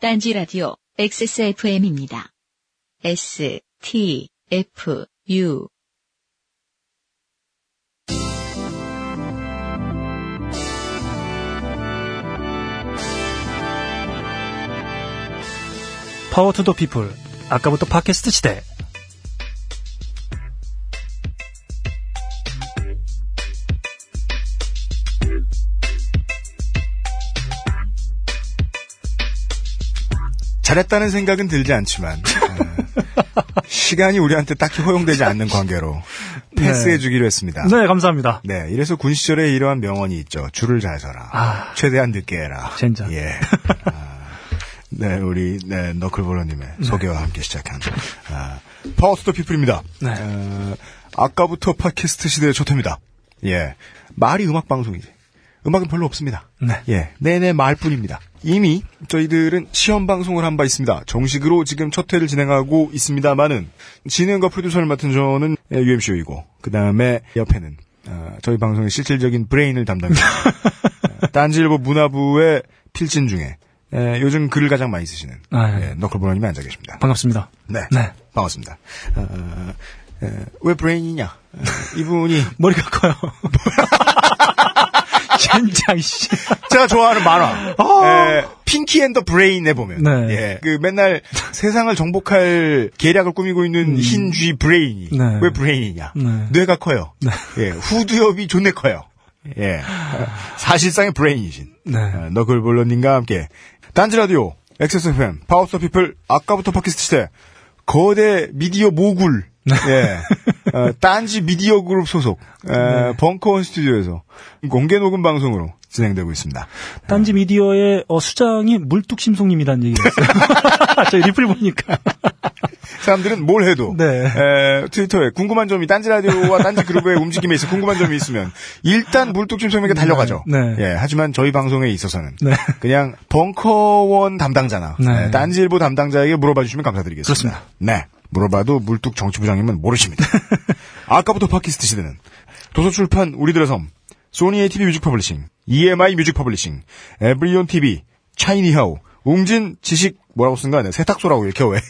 딴지 라디오 XSFM입니다. S, T, F, U. 파워 투 더 피플. 아까부터 팟캐스트 시대. 잘했다는 생각은 들지 않지만 어, 시간이 우리한테 딱히 허용되지 않는 관계로 패스해주기로 했습니다. 네, 감사합니다. 네, 이래서 군 시절에 이러한 명언이 있죠. 줄을 잘 서라. 아. 최대한 늦게 해라. 젠장. 예. 아, 네, 우리 네, 너클볼러님의 소개와 함께 시작한 아, Power to the People입니다. 네. 어, 아까부터 팟캐스트 시대의 첫 회입니다. 예, 말이 음악 방송이지. 음악은 별로 없습니다. 네. 예, 내내 말뿐입니다. 이미 저희들은 시험 방송을 한 바 있습니다. 정식으로 지금 첫 회를 진행하고 있습니다만은 진행과 프로듀서를 맡은 저는 UMC이고 그 다음에 옆에는 어, 저희 방송의 실질적인 브레인을 담당하는 어, 딴지일보 문화부의 필진 중에 에, 요즘 글을 가장 많이 쓰시는 아, 예. 예, 너클볼러님이 앉아 계십니다. 반갑습니다. 네, 네. 반갑습니다. 어, 왜 브레인이냐? 어, 이분이 머리가 커요. 젠장, 씨. 제가 좋아하는 만화. 에, Pinky and the Brain에 보면. 네. 예. 그 맨날 세상을 정복할 계략을 꾸미고 있는 흰쥐 브레인이. 네. 왜 브레인이냐. 네. 뇌가 커요. 네. 예. 후두엽이 존내 커요. 예. 어, 사실상의 브레인이신. 네. 어, 너클볼러님과 함께. 딴지라디오, XSFM, Power to the People, 아까부터 팟캐스트 시대, 거대 미디어 mogul. 네. 예. 어, 딴지 미디어 그룹 소속, 에, 네. 벙커원 스튜디오에서 공개 녹음 방송으로 진행되고 있습니다. 딴지 미디어의 어, 수장이 물뚝심송님이라는 얘기가 있어요. 저희 리플 보니까. 사람들은 뭘 해도 네. 에, 트위터에 궁금한 점이 딴지 라디오와 딴지 그룹의 움직임에 있어 궁금한 점이 있으면 일단 물뚝심송에게 달려가죠. 네. 예, 하지만 저희 방송에 있어서는 네. 그냥 벙커원 담당자나 네. 에, 딴지일보 담당자에게 물어봐 주시면 감사드리겠습니다. 그렇습니다. 네. 물어봐도 물뚝 정치부장님은 모르십니다. 아까부터 팟캐스트 시대는 도서출판 우리들의 섬, 소니 ATV Music Publishing, EMI Music Publishing, 에브리온 TV, 차이니하우, 웅진 지식 뭐라고 쓴거 아니야? 세탁소라고 이렇게 왜?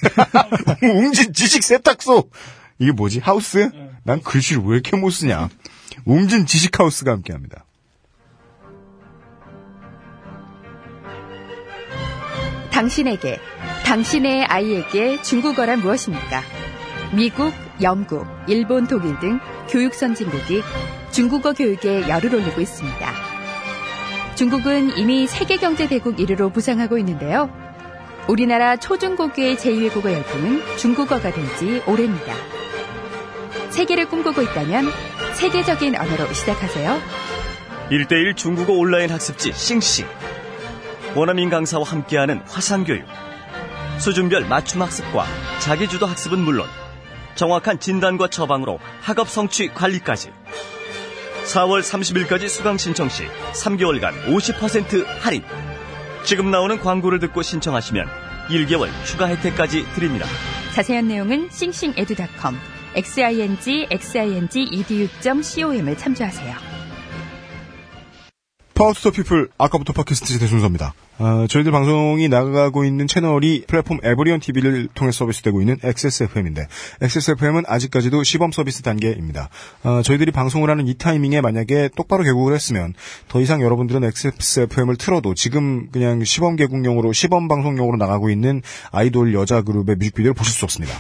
웅진 지식 세탁소. 이게 뭐지? 하우스? 난 글씨를 왜 이렇게 못 쓰냐? 웅진 지식 하우스가 함께합니다. 당신에게, 당신의 아이에게 중국어란 무엇입니까? 미국, 영국, 일본, 독일 등 교육 선진국이 중국어 교육에 열을 올리고 있습니다. 중국은 이미 세계 경제 대국 1위로 부상하고 있는데요. 우리나라 초중고교의 제2외 국어 열풍은 중국어가 된 지 오래입니다. 세계를 꿈꾸고 있다면 세계적인 언어로 시작하세요. 1대1 중국어 온라인 학습지 싱싱 원어민 강사와 함께하는 화상교육 수준별 맞춤 학습과 자기주도 학습은 물론 정확한 진단과 처방으로 학업 성취 관리까지 4월 30일까지 수강 신청 시 3개월간 50% 할인 지금 나오는 광고를 듣고 신청하시면 1개월 추가 혜택까지 드립니다 자세한 내용은 싱싱에듀닷컴 xing xing edu.com을 참조하세요. Power to the People 아까부터 팟캐스트 시대 순서입니다. 아, 저희들 방송이 나가고 있는 채널이 플랫폼 에브리온 TV를 통해 서비스되고 있는 XSFM인데 XSFM은 아직까지도 시범 서비스 단계입니다. 아, 저희들이 방송을 하는 이 타이밍에 만약에 똑바로 개국을 했으면 더 이상 여러분들은 XSFM을 틀어도 지금 그냥 시범 개국용으로 시범 방송용으로 나가고 있는 아이돌 여자 그룹의 뮤직비디오를 보실 수 없습니다.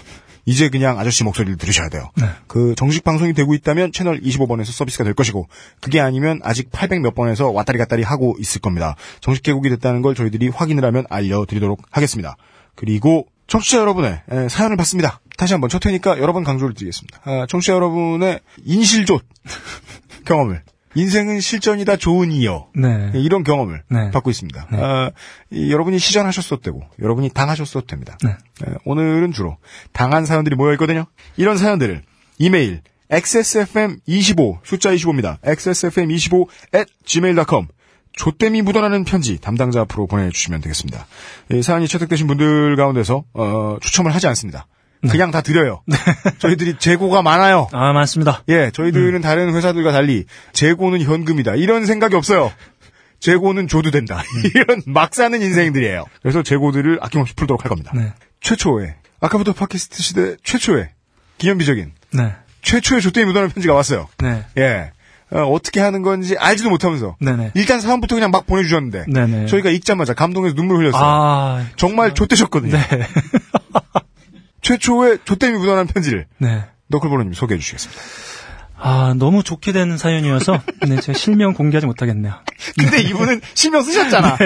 이제 그냥 아저씨 목소리를 들으셔야 돼요. 그 정식 방송이 되고 있다면 채널 25번에서 서비스가 될 것이고 그게 아니면 아직 800 몇 번에서 왔다리 갔다리 하고 있을 겁니다. 정식 개국이 됐다는 걸 저희들이 확인을 하면 알려드리도록 하겠습니다. 그리고 청취자 여러분의 에, 사연을 받습니다. 다시 한번 첫 회니까 여러 번 강조를 드리겠습니다. 아, 청취자 여러분의 인실조 경험을 인생은 실전이다 좋은 이여 네. 이런 경험을 네. 받고 있습니다. 아, 이, 여러분이 시전하셨어도 되고 여러분이 당하셨어도 됩니다. 네. 에, 오늘은 주로 당한 사연들이 모여 있거든요. 이런 사연들을 이메일 xsfm25 숫자 25입니다. xsfm25 at gmail.com 조땜이 묻어나는 편지 담당자 앞으로 보내주시면 되겠습니다. 이 사연이 채택되신 분들 가운데서 어, 추첨을 하지 않습니다. 그냥 다 드려요. 저희들이 재고가 많아요. 아, 많습니다. 예, 저희들은 다른 회사들과 달리 재고는 현금이다. 이런 생각이 없어요. 재고는 줘도 된다. 이런 막 사는 인생들이에요. 그래서 재고들을 아낌없이 풀도록 할 겁니다. 네. 최초의 아까부터 팟캐스트 시대 최초의 기념비적인 네. 최초의 조땡이 묻어나는 편지가 왔어요. 네. 예. 어, 떻게 하는 건지 알지도 못하면서 네네. 일단 사연부터 그냥 막 보내주셨는데 네네. 저희가 읽자마자 감동해서 눈물 흘렸어요. 아, 정말 좆되셨거든요. 네. 최초의 조땜이 묻어나는 편지를 네. 너클보로님 소개해 주시겠습니다. 아, 너무 좋게 된 사연이어서, 네, 제가 실명 공개하지 못하겠네요. 근데 이분은 실명 쓰셨잖아.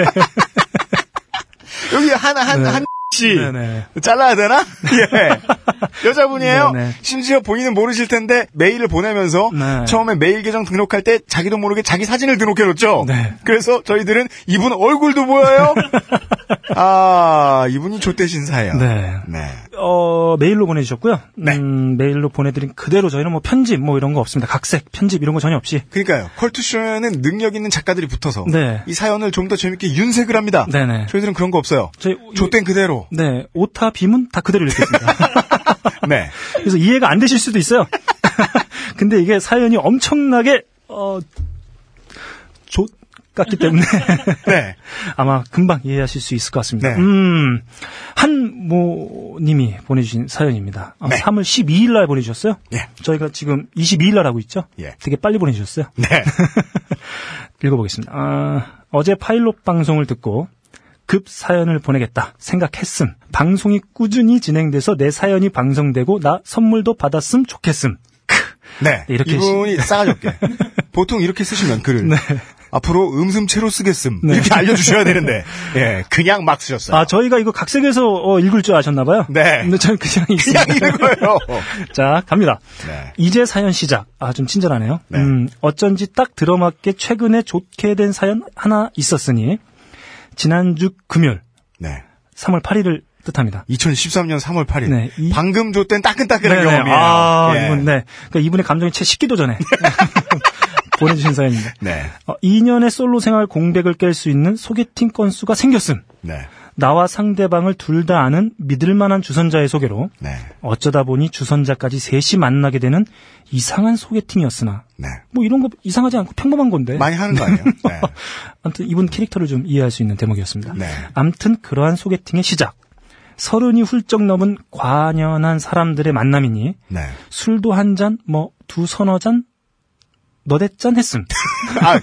여기 하나 한 네. 한 씨. 네네. 잘라야 되나? 예. 여자분이에요. 네네. 심지어 본인은 모르실 텐데 메일을 보내면서 네. 처음에 메일 계정 등록할 때 자기도 모르게 자기 사진을 등록해놓죠. 네. 그래서 저희들은 이분 얼굴도 보여요. 아 이분이 좆대신 사예요. 네. 네. 어, 메일로 보내주셨고요. 네. 음, 메일로 보내드린 그대로 저희는 뭐 편집 뭐 이런 거 없습니다. 각색, 편집 이런 거 전혀 없이. 그러니까요. 컬투쇼에는 능력 있는 작가들이 붙어서 네. 이 사연을 좀 더 재밌게 윤색을 합니다. 네네. 저희들은 그런 거 없어요. 저희, 좆된 그대로. 네, 오타, 빔은 다 그대로 읽겠습니다. 네. 그래서 이해가 안 되실 수도 있어요. 근데 이게 사연이 엄청나게, 어, 조, 같기 때문에. 네. 아마 금방 이해하실 수 있을 것 같습니다. 네. 음, 한 모님이 보내주신 사연입니다. 아, 네. 3월 12일 날 보내주셨어요. 예. 저희가 지금 22일 날 하고 있죠. 예. 되게 빨리 보내주셨어요. 네. 읽어보겠습니다. 아, 어제 파일럿 방송을 듣고 급 사연을 보내겠다 생각했음. 방송이 꾸준히 진행돼서 내 사연이 방송되고 나 선물도 받았음 좋겠음. 크. 네. 이렇게 이분이 싸가지 없게. 보통 이렇게 쓰시면 글을. 네. 앞으로 음슴체로 쓰겠음. 네. 이렇게 알려주셔야 되는데. 예. 그냥 막 쓰셨어요. 아, 저희가 이거 각색해서 어, 읽을 줄 아셨나봐요. 네. 근데 저는 그냥 읽습니다. 그냥 거예요. 자, 갑니다. 네. 이제 사연 시작. 아, 좀 친절하네요. 네. 음, 어쩐지 딱 들어맞게 최근에 좋게 된 사연 하나 있었으니, 지난주 금요일, 네. 3월 8일을 뜻합니다. 2013년 3월 8일. 네, 이- 방금 줬던 따끈따끈한 네네. 경험이에요. 아, 예. 이분, 네. 그러니까 이분의 감정이 채 식기도 전에 보내주신 사연입니다. 네. 어, 2년의 솔로 생활 공백을 깰 수 있는 소개팅 건수가 생겼음. 네. 나와 상대방을 둘 다 아는 믿을만한 주선자의 소개로 네. 어쩌다 보니 주선자까지 셋이 만나게 되는 이상한 소개팅이었으나 네. 뭐 이런 거 이상하지 않고 평범한 건데 많이 하는 거 아니에요? 네. 아무튼 이분 캐릭터를 좀 이해할 수 있는 대목이었습니다. 네. 아무튼 그러한 소개팅의 시작 서른이 훌쩍 넘은 과년한 사람들의 만남이니 네. 술도 한 잔, 뭐 두 서너 잔, 너댓 잔 했음. 아,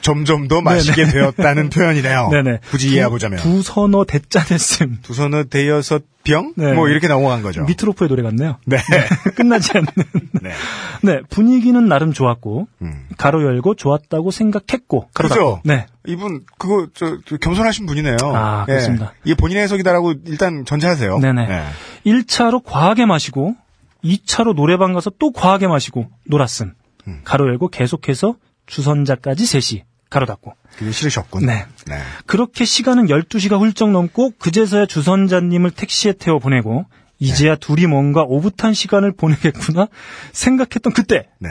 점점 더 마시게 되었다는 표현이네요. 네네. 굳이 이해해보자면. 두, 두 서너 대잔 했음. 두 서너 대여섯 병? 네. 뭐 이렇게 넘어간 거죠. 미트로프의 노래 같네요. 네. 끝나지 않는. 네. 네, 분위기는 나름 좋았고, 음. 가로 열고 좋았다고 생각했고? 닫고. 네. 이분 그거 저, 저 겸손하신 분이네요. 아, 예. 그렇습니다. 이게 본인의 해석이다라고 일단 전제하세요. 네네. 예. 1차로 과하게 마시고, 2차로 노래방 가서 또 과하게 마시고, 놀았음. 음. 가로 열고 계속해서 주선자까지 셋이, 가로 닫고. 그게 싫으셨군. 네. 네. 그렇게 시간은 12시가 훌쩍 넘고, 그제서야 주선자님을 택시에 태워 보내고, 이제야 둘이 뭔가 오붓한 시간을 보내겠구나 생각했던 그때, 네.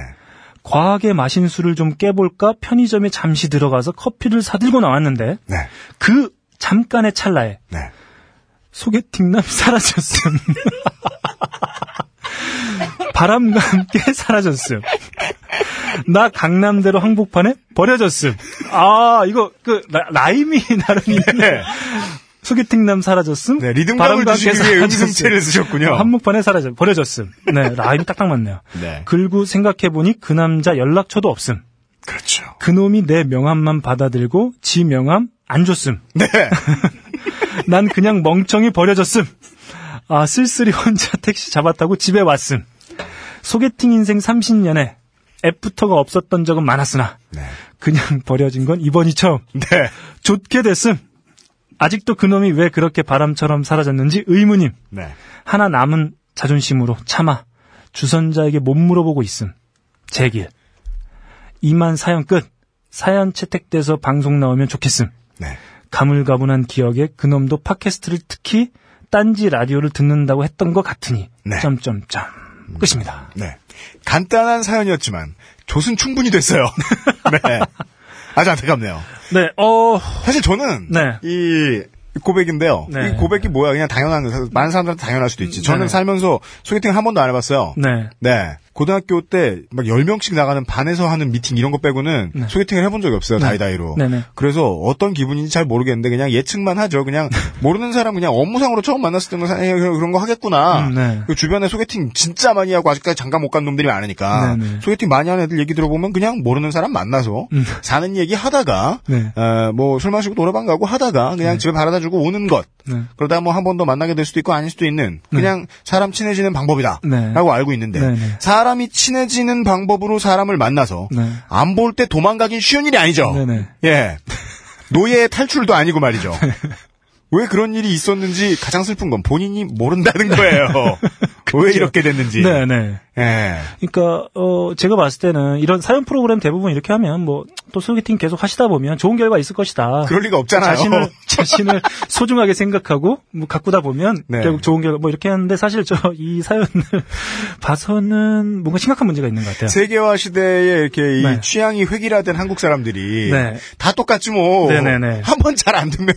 과하게 마신 술을 좀 깨볼까 편의점에 잠시 들어가서 커피를 사들고 나왔는데, 네. 그 잠깐의 찰나에 네. 소개팅남 사라졌음. 바람과 함께 사라졌음. 나 강남대로 항복판에 버려졌음. 아, 이거, 그, 라, 임이 나름 있네. 소개팅남 사라졌음. 네, 리듬감을 주시기 위해. 음슴체를 쓰셨군요. 어, 한복판에 사라져, 버려졌음. 네, 라임이 딱딱 맞네요. 네. 그리고 생각해보니 그 남자 연락처도 없음. 그렇죠. 그놈이 내 명함만 받아들고 지 명함 안 줬음. 네. 난 그냥 멍청이 버려졌음. 아, 쓸쓸히 혼자 택시 잡았다고 집에 왔음. 소개팅 인생 30년에 애프터가 없었던 적은 많았으나 네. 그냥 버려진 건 이번이 처음. 네. 좋게 됐음. 아직도 그놈이 왜 그렇게 바람처럼 사라졌는지 의문임. 네. 하나 남은 자존심으로 참아 주선자에게 못 물어보고 있음. 제 길. 이만 사연 끝. 사연 채택돼서 방송 나오면 좋겠음. 네. 가물가분한 기억에 그놈도 팟캐스트를 특히 딴지 라디오를 듣는다고 했던 것 같으니. 네. 점점점. 끝입니다. 네. 간단한 사연이었지만 조 충분히 됐어요. 네. 아주 안타깝네요. 네, 어, 사실 저는 네. 이 고백인데요. 네. 이 고백이 뭐야? 그냥 당연한 거. 많은 사람들한테 당연할 수도 있지. 저는 네. 살면서 소개팅 한 번도 안 해봤어요. 네. 네. 고등학교 때 막 10명씩 나가는 반에서 하는 미팅 이런 거 빼고는 네. 소개팅을 해본 적이 없어요. 다이다이로. 네네. 그래서 어떤 기분인지 잘 모르겠는데 그냥 예측만 하죠. 그냥 모르는 사람 그냥 업무상으로 처음 만났을 때는 사- 그런 거 하겠구나. 음, 네. 그 주변에 소개팅 진짜 많이 하고 아직까지 장가 못간 놈들이 많으니까 네네. 소개팅 많이 하는 애들 얘기 들어보면 그냥 모르는 사람 만나서 음. 사는 얘기 하다가 네. 뭐술 마시고 노래방 가고 하다가 그냥 집에 바라다 주고 오는 것 네. 그러다 뭐 한 번 더 만나게 될 수도 있고 아닐 수도 있는 그냥 사람 친해지는 방법이다 네. 라고 알고 있는데 네, 네. 사람이 친해지는 방법으로 사람을 만나서 네. 안볼 때 도망가긴 쉬운 일이 아니죠. 네네. 예. 노예의 탈출도 아니고 말이죠. 왜 그런 일이 있었는지 가장 슬픈 건 본인이 모른다는 거예요. 왜 이렇게 됐는지. 네네. 예. 그러니까 어 제가 봤을 때는 이런 사연 프로그램 대부분 이렇게 하면 뭐 또 소개팅 계속 하시다 보면 좋은 결과 있을 것이다. 그럴 리가 없잖아요. 자신을 자신을 소중하게 생각하고 뭐 가꾸다 보면 네. 결국 좋은 결과 뭐 이렇게 하는데 사실 저 이 사연을 봐서는 뭔가 심각한 문제가 있는 것 같아요. 세계화 시대에 이렇게 이 네. 취향이 획일화된 한국 사람들이 네. 다 똑같지 뭐. 네네네. 한 번 잘 안 되면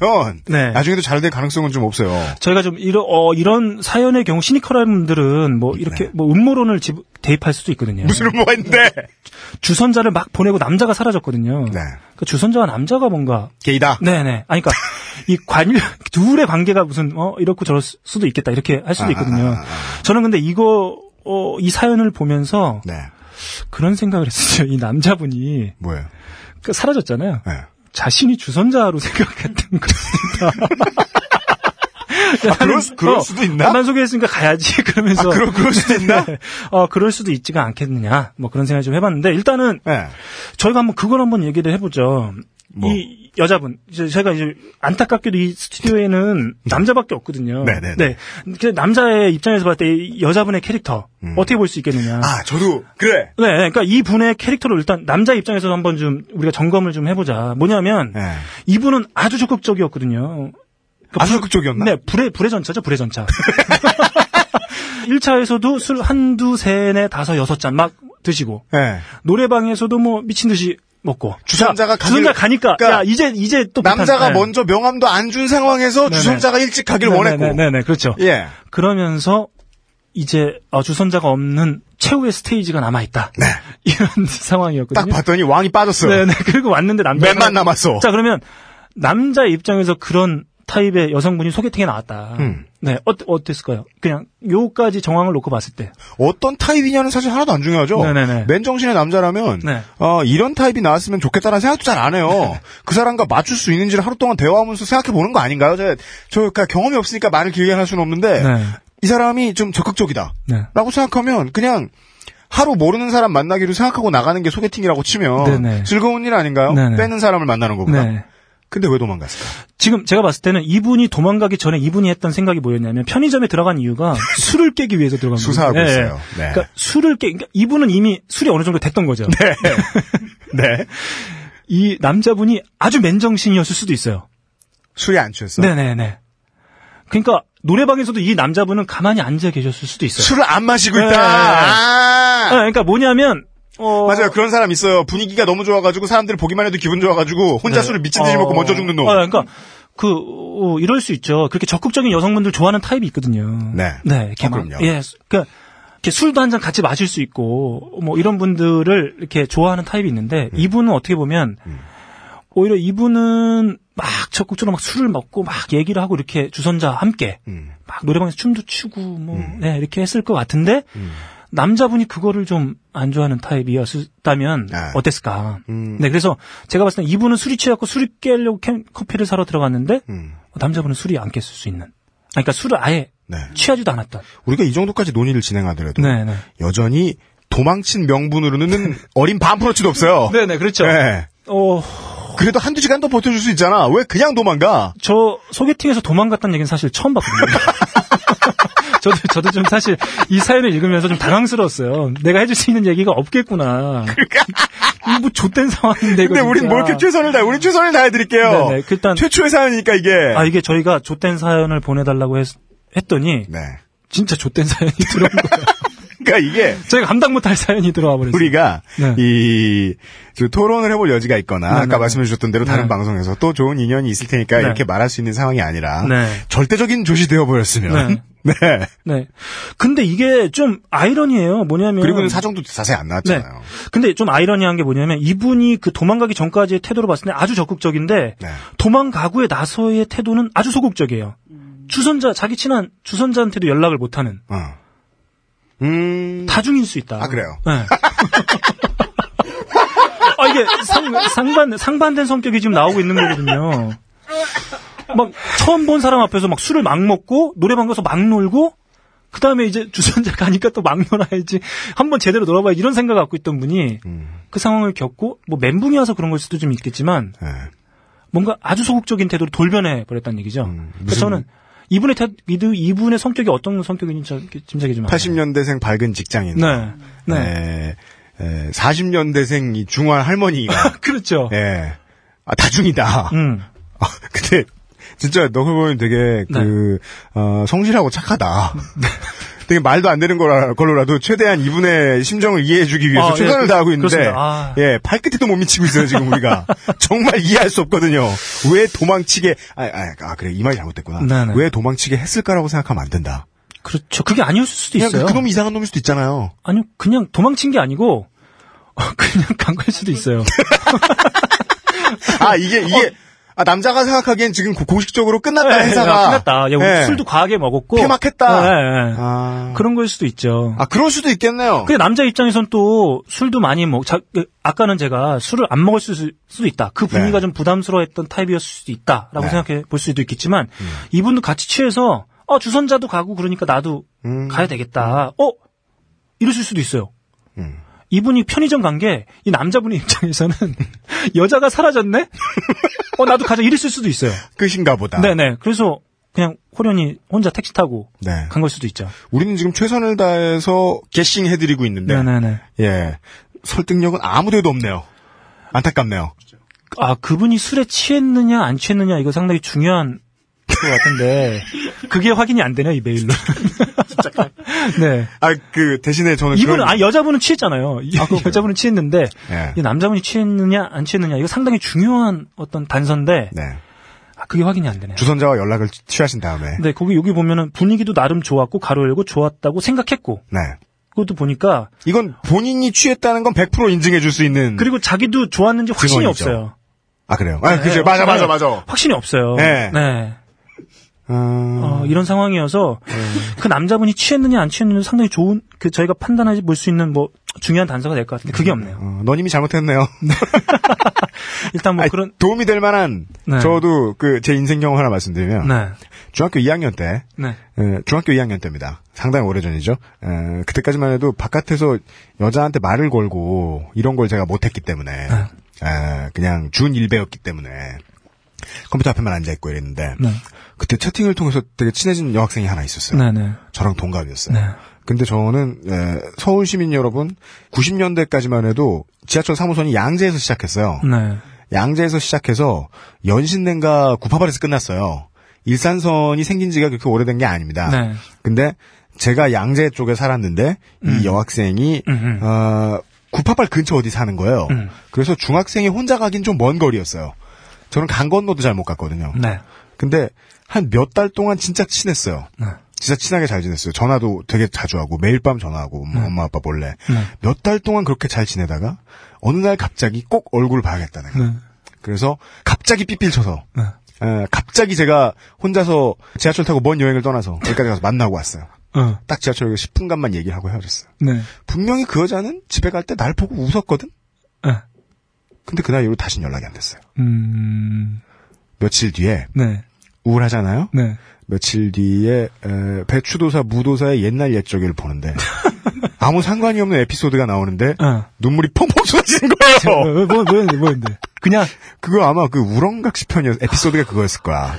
네. 나중에도 잘 될 가능성은 좀 없어요. 저희가 좀 이런 어 이런 사연의 경우 시니컬한 분들 은 뭐 이렇게 뭐 음모론을 집, 대입할 수도 있거든요. 네. 무슨 뭐가 있는데? 주선자를 막 보내고 남자가 사라졌거든요. 네. 그 주선자와 남자가 뭔가 게이다. 네네. 아니, 그니까, 이 관일, 둘의 관계가 무슨, 어, 이렇고 저럴 수- 수도 있겠다. 이렇게 할 수도 있거든요. 아, 아, 아. 저는 근데 이거, 어, 이 사연을 보면서 네. 그런 생각을 했어요. 이 남자분이 뭐예요? 그 사라졌잖아요. 네. 자신이 주선자로 생각했던 것입니다. 아, 그럴, 수- 그럴 수도 있나? 난 소개했으니까 가야지. 그러면서. 아, 그럴- 그럴 수도 있나? 네. 어, 그럴 수도 있지가 않겠느냐. 뭐 그런 생각 좀 해봤는데, 일단은 네. 저희가 한번 그걸 한번 얘기를 해보죠. 뭐? 이 여자분, 이제 제가 이제 안타깝게도 이 스튜디오에는 남자밖에 없거든요. 네네네. 네. 그 남자의 입장에서 봤을 때이 여자분의 캐릭터 어떻게 볼 수 있겠느냐. 음. 아, 저도, 그래. 네, 그러니까 이 분의 캐릭터를 일단 남자 입장에서 한번 좀 우리가 점검을 좀 해보자. 뭐냐면 네. 이분은 아주 적극적이었거든요. 그러니까 아주 적극적이었나? 네, 불의 불의 전차죠, 불의 전차. 1차에서도 술 한두 세네 다섯 여섯 잔 막 드시고 네. 노래방에서도 뭐 미친 듯이 먹고 주선자가 자, 주선자 가길- 가니까 그러니까 야 이제 이제 또 남자가 불탄- 네. 먼저 명함도 안 준 상황에서 네네. 주선자가 일찍 가길 원했고. 네네네 그렇죠. 예. 그러면서 이제 어, 주선자가 없는 최후의 스테이지가 남아 있다. 네. 이런 상황이었거든요. 딱 봤더니 왕이 빠졌어. 네네 그리고 왔는데 남자 맨만 남았어. 자 그러면 남자 입장에서 그런 타입의 여성분이 소개팅에 나왔다. 음. 네 어, 어땠을까요? 그냥 요까지 정황을 놓고 봤을 때. 어떤 타입이냐는 사실 하나도 안 중요하죠. 네네네. 맨정신의 남자라면 네. 어, 이런 타입이 나왔으면 좋겠다는 생각도 잘 안 해요. 그 사람과 맞출 수 있는지를 하루 동안 대화하면서 생각해 보는 거 아닌가요? 저, 저 그러니까 경험이 없으니까 말을 길게 할 수는 없는데 네. 이 사람이 좀 적극적이다. 네. 라고 생각하면 그냥 하루 모르는 사람 만나기로 생각하고 나가는 게 소개팅이라고 치면 네네. 즐거운 일 아닌가요? 네네. 빼는 사람을 만나는 거보다. 네. 근데 왜 도망갔을까? 지금 제가 봤을 때는 이분이 도망가기 전에 이분이 했던 생각이 뭐였냐면 편의점에 들어간 이유가 술을 깨기 위해서 들어간 거예요. 수사하고 있어요. 네. 그러니까 술을 깨, 그러니까 이분은 이미 술이 어느 정도 됐던 거죠. 네. 이 남자분이 아주 맨정신이었을 수도 있어요. 술이 안 취했어. 네네네. 그러니까 노래방에서도 이 남자분은 가만히 앉아 계셨을 수도 있어요. 술을 안 마시고 네. 있다. 아. 아, 그러니까 뭐냐면 어, 맞아요. 그런 사람 있어요. 분위기가 너무 좋아가지고 사람들이 보기만 해도 기분 좋아가지고 혼자 네. 술을 미친 듯이 먹고 먼저 죽는 놈. 아, 그러니까 그 어, 이럴 수 있죠. 그렇게 적극적인 여성분들 좋아하는 타입이 있거든요. 네. 네, 이렇게 어, 막, 그럼요. 예, 그러니까 이렇게 술도 한 잔 같이 마실 수 있고 뭐 이런 분들을 이렇게 좋아하는 타입이 있는데 음. 이분은 어떻게 보면 오히려 이분은 막 적극적으로 막 술을 먹고 막 얘기를 하고 이렇게 주선자와 함께 음. 막 노래방에서 춤도 추고 뭐 네, 이렇게 했을 것 같은데 음. 남자분이 그거를 좀 안 좋아하는 타입이었다면 아. 어땠을까? 음. 네, 그래서 제가 봤을 때 이분은 술이 취해갖고 술이 깨려고 캔- 커피를 사러 들어갔는데 음. 남자분은 술이 안 깼을 수 있는. 그러니까 술을 아예 네. 취하지도 않았던. 우리가 이 정도까지 논의를 진행하더라도 네, 네. 여전히 도망친 명분으로는 어린 반프로치도 없어요. 네, 네, 그렇죠. 네. 어, 그래도 한두 시간 더 버텨줄 수 있잖아. 왜 그냥 도망가? 저 소개팅에서 도망갔다는 얘기는 사실 처음 봤거든요. 저도, 저도 좀 사실 이 사연을 읽으면서 좀 당황스러웠어요. 내가 해줄 수 있는 얘기가 없겠구나. 이뭐 좆된 상황인데, 근데 우린 진짜. 뭐 이렇게 최선을 다해. 우린 최선을 다해 드릴게요. 네네, 그 일단- 최초의 사연이니까 이게. 아, 이게 저희가 좆된 사연을 보내달라고 했, 했더니, 네. 진짜 좆된 사연이 들어온 거예요. 그러니까 이게 저희가 감당 못할 사연이 들어와 버렸어요. 우리가 네. 이저 토론을 해볼 여지가 있거나 네, 아까 네, 말씀해 주셨던 대로 다른 네. 방송에서 또 좋은 인연이 있을 테니까 네. 이렇게 말할 수 있는 상황이 아니라 네. 절대적인 조시 되어 버렸으면 네. 네. 근데 이게 좀 아이러니해요. 뭐냐면 그리고는 사정도 자세히 안 나왔잖아요. 네. 근데 좀 아이러니한 게 뭐냐면 이분이 그 도망가기 전까지의 태도로 봤을 때 아주 적극적인데 네. 도망가구에 나서의 태도는 아주 소극적이에요. 주선자 자기 친한 주선자한테도 연락을 못 하는 어. 음. 다중일 수 있다. 아, 그래요? 네. 아 이게 상, 상반 상반된 성격이 지금 나오고 있는 거거든요. 막 처음 본 사람 앞에서 막 술을 막 먹고 노래방 가서 막 놀고 그 다음에 이제 주선자 가니까 또 막 놀아야지 한번 제대로 놀아봐야 이런 생각 갖고 있던 분이 음. 그 상황을 겪고 뭐 멘붕이 와서 그런 걸 수도 좀 있겠지만 네. 뭔가 아주 소극적인 태도로 돌변해 버렸다는 얘기죠. 음, 그래서 저는 이분의 태, 이분의 성격이 어떤 성격인지 저- 짐작이 좀안 가요. 80년대생 밝은 직장인. 네. 네. 에, 에, 40년대생 이 중환 할머니가. 그렇죠. 예. 아, 다중이다. 음. 아, 근데, 진짜, 너 보면 되게, 그, 어, 성실하고 착하다. 되게 말도 안 되는 거라, 걸로라도 최대한 이분의 심정을 이해해주기 위해서 아, 예, 최선을 그- 다하고 있는데. 아. 예, 발끝에도 못 미치고 있어요, 지금 우리가. 정말 이해할 수 없거든요. 왜 도망치게, 아, 아, 아, 그래, 이 말이 잘못됐구나. 네네. 왜 도망치게 했을까라고 생각하면 안 된다. 그렇죠. 그게 아니었을 수도 그냥 있어요. 그, 그놈이 이상한 놈일 수도 있잖아요. 아니요, 그냥 도망친 게 아니고 어, 그냥 간 걸 수도 있어요. 아, 이게, 이게, 아, 남자가 생각하기엔 지금 고- 공식적으로 끝났다, 네, 행사가. 야, 끝났다. 야, 예. 술도 과하게 먹었고 폐막했다. 네, 네. 아. 그런 걸 수도 있죠. 아, 그럴 수도 있겠네요. 근데 남자 입장에선 또 술도 많이 먹. 자, 그, 아까는 제가 술을 안 먹을 수, 수도 있다. 그 분위기가 네. 좀 부담스러웠던 타입이었을 수도 있다라고 네. 생각해 볼 수도 있겠지만 이분도 같이 취해서 어 주선자도 가고 그러니까 나도 음. 가야 되겠다. 어 이러실 수도 있어요. 음. 이분이 편의점 간 게 이 남자분의 입장에서는 여자가 사라졌네. 어 나도 가자 이랬을 수도 있어요. 끝인가 보다. 네네. 그래서 그냥 호련이 혼자 택시 타고 네. 간 걸 수도 있죠. 우리는 지금 최선을 다해서 게싱 해드리고 있는데, 네네네. 예. 설득력은 아무데도 없네요. 안타깝네요. 아, 그분이 술에 취했느냐, 안 취했느냐, 이거 상당히 중요한 것 같은데, 그게 확인이 안 되네요, 이 메일로. 네. 아, 그, 대신에 저는. 이분은, 그런- 아, 여자분은 취했잖아요. 이 여자분은 취했는데, 예. 이 남자분이 취했느냐, 안 취했느냐, 이거 상당히 중요한 어떤 단서인데, 네. 아, 그게 확인이 안 되네요. 주선자와 연락을 취하신 다음에. 네, 거기, 여기 보면은 분위기도 나름 좋았고, 가로 열고 좋았다고 생각했고, 네. 그것도 보니까, 이건 본인이 취했다는 건 100% 인증해 줄 수 있는. 그리고 자기도 좋았는지 확신이 증언이죠. 없어요. 아, 그래요? 아, 그죠. 네, 맞아, 맞아, 네. 맞아. 확신이 없어요. 네. 네. 어, 어, 이런 상황이어서 그 남자분이 취했느냐 안 취했느냐 상당히 좋은 그 저희가 판단해 볼 수 있는 뭐 중요한 단서가 될 것 같은데 그게 없네요. 어, 너님이 잘못했네요. 일단 뭐 아니, 그런 도움이 될 만한, 네. 저도 그, 제 인생 경험 하나 말씀드리면. 네. 중학교 2학년 때, 네. 에, 중학교 2학년 때입니다. 상당히 오래전이죠. 에, 그때까지만 해도 바깥에서 여자한테 말을 걸고 이런 걸 제가 못했기 때문에 에, 그냥 준 일배였기 때문에 컴퓨터 앞에만 앉아있고 이랬는데 네. 그때 채팅을 통해서 되게 친해진 여학생이 하나 있었어요. 네, 네. 저랑 동갑이었어요. 네. 근데 저는 에, 서울 시민 여러분 90년대까지만 해도 지하철 3호선이 양재에서 시작했어요. 네. 양재에서 시작해서 연신내인가 구파발에서 끝났어요. 일산선이 생긴 지가 그렇게 오래된 게 아닙니다. 네. 근데 제가 양재 쪽에 살았는데 음. 이 여학생이 음, 음. 어, 구파발 근처 어디 사는 거예요. 음. 그래서 중학생이 혼자 가긴 좀 먼 거리였어요. 저는 강 건너도 잘 못 갔거든요. 네. 근데 한 몇 달 동안 진짜 친했어요. 네. 진짜 친하게 잘 지냈어요. 전화도 되게 자주 하고 매일 밤 전화하고 뭐 엄마 아빠 몰래 네. 몇달 동안 그렇게 잘 지내다가 어느 날 갑자기 꼭 얼굴을 봐야겠다 내가. 네. 그래서 갑자기 삐삐를 쳐서 네. 에, 갑자기 제가 혼자서 지하철 타고 먼 여행을 떠나서 여기까지 가서 만나고 왔어요. 어. 딱 지하철에서 10분간만 얘기하고 헤어졌어요. 네. 분명히 그 여자는 집에 갈 때 날 보고 웃었거든? 네. 근데 그날 이후로 다시 연락이 안 됐어요. 음. 며칠 뒤에 네. 우울하잖아요? 네. 며칠 뒤에 에, 배추도사 무도사의 옛날 옛적을 보는데 아무 상관이 없는 에피소드가 나오는데 어. 눈물이 펑펑 쏟아지는 어, 거예요. 뭐, 뭐였는데, 뭐였는데. 그냥, 그거 아마 그 우렁각시 편이었 에피소드가 그거였을 거야.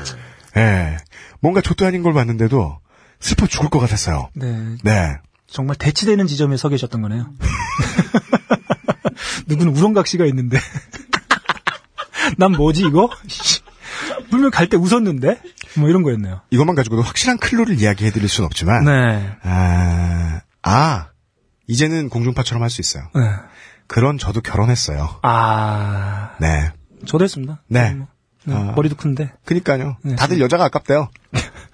예. 뭔가 좆도 아닌 걸 봤는데도 슬퍼 죽을 것 같았어요. 네. 네. 정말 대치되는 지점에 서 계셨던 거네요. 누구는 우렁각시가 있는데. 난 뭐지, 이거? 씨. 분명 갈 때 웃었는데? 뭐 이런 거였네요. 이것만 가지고도 확실한 클루를 이야기해 드릴 수는 없지만 네. 아, 아 이제는 공중파처럼 할 수 있어요. 네. 그런 저도 결혼했어요. 아, 네. 저도 했습니다. 네. 뭐, 네, 아. 머리도 큰데. 그니까요. 네. 다들 여자가 아깝대요.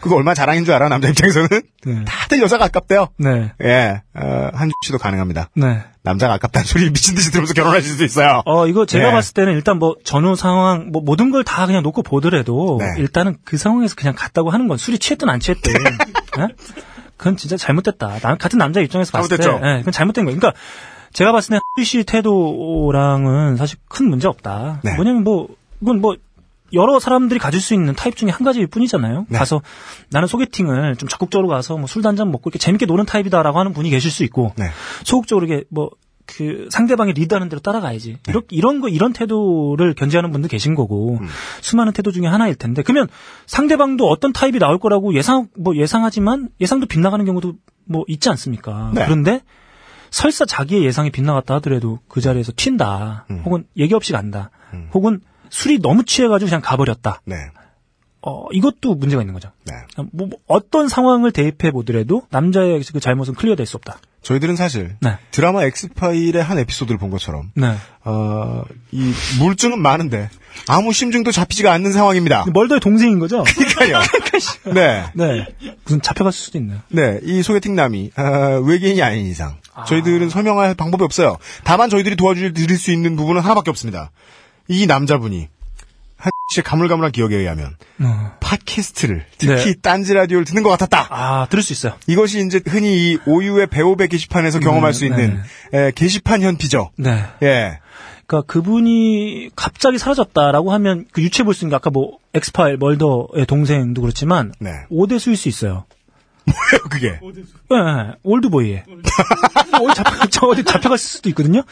그거 얼마나 자랑인 줄 알아, 남자 입장에서는? 네. 다들 여자가 아깝대요. 네. 예, 어, 한주 씨도 가능합니다. 네. 남자가 아깝다는 소리 미친 듯이 들으면서 결혼하실 수도 있어요. 어, 이거 제가 네. 봤을 때는 일단 뭐 전후 상황, 뭐 모든 걸 다 그냥 놓고 보더라도 네. 일단은 그 상황에서 그냥 갔다고 하는 건 술이 취했든 안 취했든. 예? 그건 진짜 잘못됐다. 나, 같은 남자 입장에서 봤을 때. 잘못됐죠? 예, 그건 잘못된 거예요. 그러니까 제가 봤을 때 하리 씨 태도랑은 사실 큰 문제 없다. 네. 뭐냐면 뭐, 이건 뭐, 여러 사람들이 가질 수 있는 타입 중에 한 가지일 뿐이잖아요. 네. 가서 나는 소개팅을 좀 적극적으로 가서 뭐 술도 한 잔 먹고 이렇게 재밌게 노는 타입이다라고 하는 분이 계실 수 있고 네. 소극적으로 이게 뭐 그 상대방이 리드하는 대로 따라가야지. 이런 이런 거 이런 태도를 견지하는 분도 계신 거고 수많은 태도 중에 하나일 텐데 그러면 상대방도 어떤 타입이 나올 거라고 예상 뭐 예상하지만 예상도 빗나가는 경우도 뭐 있지 않습니까? 네. 그런데 설사 자기의 예상이 빗나갔다 하더라도 그 자리에서 튄다. 혹은 얘기 없이 간다. 혹은 술이 너무 취해가지고 그냥 가버렸다. 네. 어, 이것도 문제가 있는 거죠. 네. 뭐, 뭐 어떤 상황을 대입해 보더라도 남자의 그 잘못은 클리어될 수 없다. 저희들은 사실 네. 드라마 엑스파일의 한 에피소드를 본 것처럼 네. 어, 이 물증은 많은데 아무 심증도 잡히지가 않는 상황입니다. 멀더의 동생인 거죠? 그러니까요. 네. 네. 무슨 잡혀갔을 수도 있네요. 네, 이 소개팅남이 어, 외계인이 아닌 이상 저희들은 설명할 방법이 없어요. 다만 저희들이 도와드릴 수 있는 부분은 하나밖에 없습니다. 이 남자분이 한 씨의 가물가물한 기억에 의하면 어. 팟캐스트를 특히 네. 딴지 라디오를 듣는 것 같았다. 아, 들을 수 있어요. 이것이 이제 흔히 이 오유의 배우배 게시판에서 경험할 수 있는 에, 게시판 현피죠. 네. 예. 그러니까 그분이 갑자기 사라졌다라고 하면 그 유추해 볼수 있는 게 아까 뭐 엑스파일 멀더의 동생도 그렇지만 네. 오대수일 수 있어요. 그게. 예, 예, 올드보이에. 어디 잡혀, 저 어디 잡혀갔을 수도 있거든요.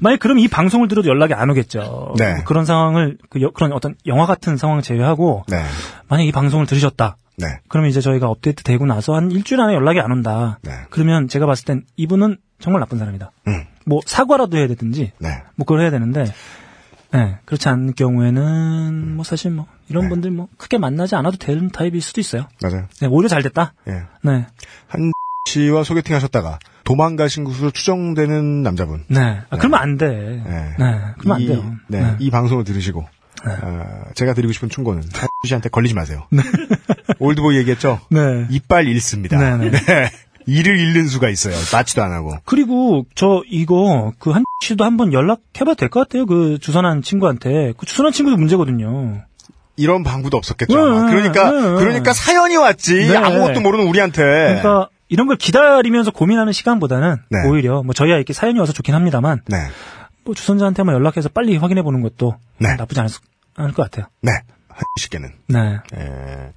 만약 그럼 이 방송을 들어도 연락이 안 오겠죠. 네. 뭐 그런 상황을 그 여- 그런 어떤 영화 같은 상황 제외하고 네. 만약 이 방송을 들으셨다. 네. 그러면 이제 저희가 업데이트 되고 나서 한 일주일 안에 연락이 안 온다. 네. 그러면 제가 봤을 땐 이분은 정말 나쁜 사람이다. 음. 뭐 사과라도 해야 되든지 네. 뭐 그걸 해야 되는데 네, 그렇지 않을 경우에는 뭐 사실 뭐 이런 네. 분들 뭐 크게 만나지 않아도 되는 타입일 수도 있어요. 맞아요. 네, 오히려 잘 됐다. 예. 네. 한 씨와 소개팅 하셨다가 도망가신 것으로 추정되는 남자분. 네. 아, 그러면 안 돼. 네. 네. 그러면 안 이, 돼요. 네, 이 방송을 들으시고 어, 제가 드리고 싶은 충고는 한 씨한테 걸리지 마세요. 올드보이 얘기했죠. 네. 이빨 잃습니다. 네, 네. 이를 잃는 수가 있어요. 맞지도 안 하고. 그리고 저 이거 그 한 씨도 한번 연락해봐도 될 것 같아요. 그 주선한 친구한테. 그 주선한 친구도 문제거든요. 이런 방구도 없었겠죠. 네. 그러니까 네, 네. 그러니까 사연이 왔지. 네. 아무것도 모르는 우리한테. 그러니까 이런 걸 기다리면서 고민하는 시간보다는 네. 오히려 뭐 저희야 이렇게 사연이 와서 좋긴 합니다만 네. 뭐 주선자한테 한번 연락해서 빨리 확인해 보는 것도 네. 나쁘지 않을, 수- 않을 것 같아요. 네. 한 씨께는 네. 에,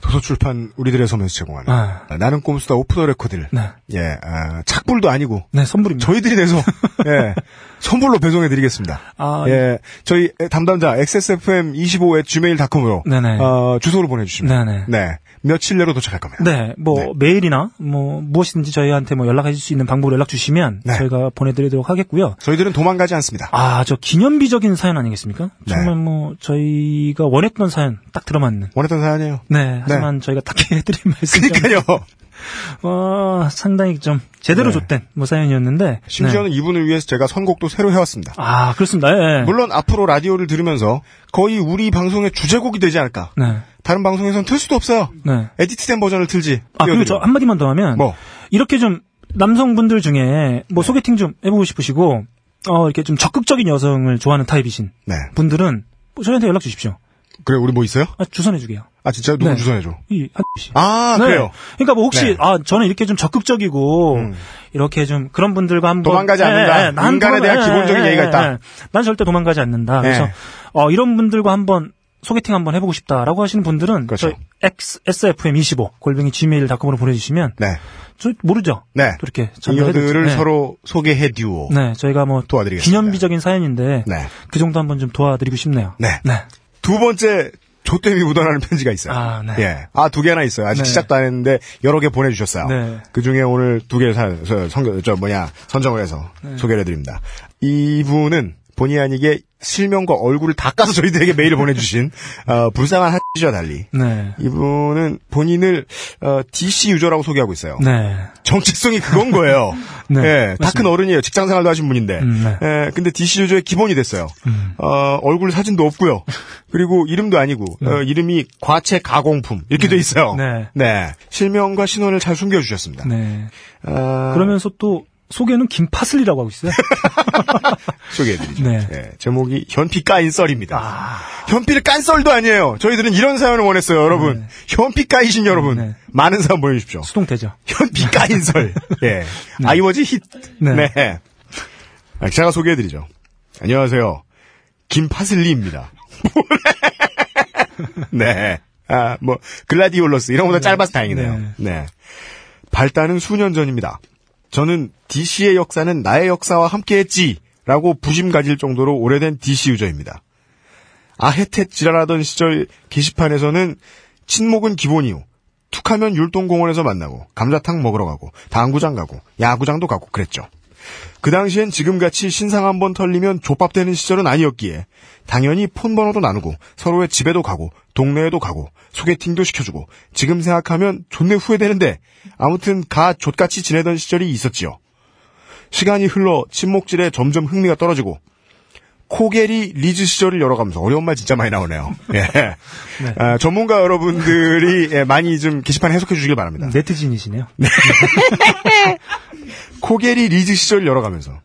도서출판 우리들의 섬에서 제공하는 아. 나는 꼼수다 오프 더 레코드를 네. 예 아, 착불도 아니고 네, 선물입니다. 저희들이 내서 예 선물로 배송해드리겠습니다. 아, 예 저희 담당자 xsfm25 gmail.com으로 네네. 어, 주소로 보내주시면 네네. 네 며칠 내로 도착할 겁니다. 네, 뭐 네. 메일이나 뭐 무엇이든지 저희한테 뭐 연락하실 수 있는 방법으로 연락 주시면 네. 저희가 보내드리도록 하겠고요. 저희들은 도망가지 않습니다. 아, 저 기념비적인 사연 아니겠습니까? 네. 정말 뭐 저희가 원했던 사연 딱 들어맞는. 원했던 사연이에요. 네, 하지만 저희가 딱히 해드린 말씀. 그러니까요. 어, 상당히 좀 제대로 네. 줬된 뭐 사연이었는데. 심지어는 네. 이분을 위해서 제가 선곡도 새로 해왔습니다. 아, 그렇습니다. 예, 예. 물론 앞으로 라디오를 들으면서 거의 우리 방송의 주제곡이 되지 않을까. 네, 다른 방송에서는 틀 수도 없어요. 네. 에디트된 버전을 틀지. 아, 그리고 저. 한마디만 더 하면. 뭐? 이렇게 좀 남성분들 중에 뭐 소개팅 좀 해보고 싶으시고, 어, 이렇게 좀 적극적인 여성을 좋아하는 타입이신 네. 분들은 뭐 저희한테 연락 주십시오. 그래, 우리 뭐 있어요? 아, 주선해주게요. 아, 진짜? 누구 네. 주선해줘? 이, 한 씨. 아, 네. 그래요. 그러니까 뭐 혹시 네. 아 저는 이렇게 좀 적극적이고 음. 이렇게 좀 그런 분들과 한번 도망가지 않는다. 난 인간에 도망- 대한 예, 기본적인 예, 예의가 예, 있다. 예. 난 절대 도망가지 않는다. 그래서 네. 어 이런 분들과 한번 소개팅 한번 해보고 싶다라고 하시는 분들은 그렇죠. 저희 X, SFM25 골뱅이 gmail.com으로 보내주시면 네. 저 모르죠. 네. 또 이렇게. 이녀들을 네. 서로 소개해 듀오. 네 저희가 뭐 도와드리겠습니다. 기념비적인 사연인데 네. 그 정도 한번 좀 도와드리고 싶네요. 네. 네. 두 번째 조땜이 묻어나는 편지가 있어요. 아, 네. 예. 아, 두 개나 있어요. 아직 네. 시작도 안 했는데 여러 개 보내주셨어요. 네. 그 중에 오늘 두 개를 선, 저, 저 뭐냐, 선정을 해서 네. 소개를 해드립니다. 이분은 본의 아니게 실명과 얼굴을 다 까서 저희들에게 메일을 보내주신 어, 불쌍한 한지와 달리 네. 이분은 본인을 어, DC 유저라고 소개하고 있어요. 네. 정체성이 그건 거예요. 네, 예, 다 맞습니다. 큰 어른이에요. 직장 생활도 하신 분인데. 음, 네. 예, 근데 DC 유저의 기본이 됐어요. 음. 어, 얼굴 사진도 없고요. 그리고 이름도 아니고 어, 이름이 과체 가공품 이렇게 돼 있어요. 네. 실명과 신원을 잘 숨겨주셨습니다. 네. 아, 그러면서 또 소개는 김파슬리라고 하고 있어요. 소개해드리죠. 네. 예, 제목이 현피 까인 썰입니다. 아. 현피를 깐 썰도 아니에요. 저희들은 이런 사연을 원했어요, 여러분. 현피 까이신 여러분. 네. 많은 사연 보내주십시오. 수동태죠. 현피 까인 썰. 예. 아이워즈 힛. 네. 네. 아, 제가 소개해드리죠. 안녕하세요. 김파슬리입니다. 네. 아, 뭐, 글라디올러스, 이런 거보다 짧아서 다행이네요. 네. 네. 발단은 수년 전입니다. 저는 DC의 역사는 나의 역사와 함께했지! 라고 부심 가질 정도로 오래된 DC 유저입니다. 아헤텟 지랄하던 시절 게시판에서는 친목은 기본이요. 툭하면 율동공원에서 만나고 감자탕 먹으러 가고 당구장 가고 야구장도 가고 그랬죠. 그 당시엔 지금같이 신상 한 번 털리면 좆밥되는 시절은 아니었기에 당연히 폰 번호도 나누고 서로의 집에도 가고 동네에도 가고 소개팅도 시켜주고 지금 생각하면 존내 후회되는데 아무튼 가 족같이 지내던 시절이 있었지요. 시간이 흘러 친목질에 점점 흥미가 떨어지고 코갤의 리즈 시절을 열어가면서 어려운 말 진짜 많이 나오네요. 예. 아, 전문가 여러분들이 예, 많이 좀 게시판 해석해 주시길 바랍니다. 네티즌이시네요. 코갤의 리즈 시절 열어가면서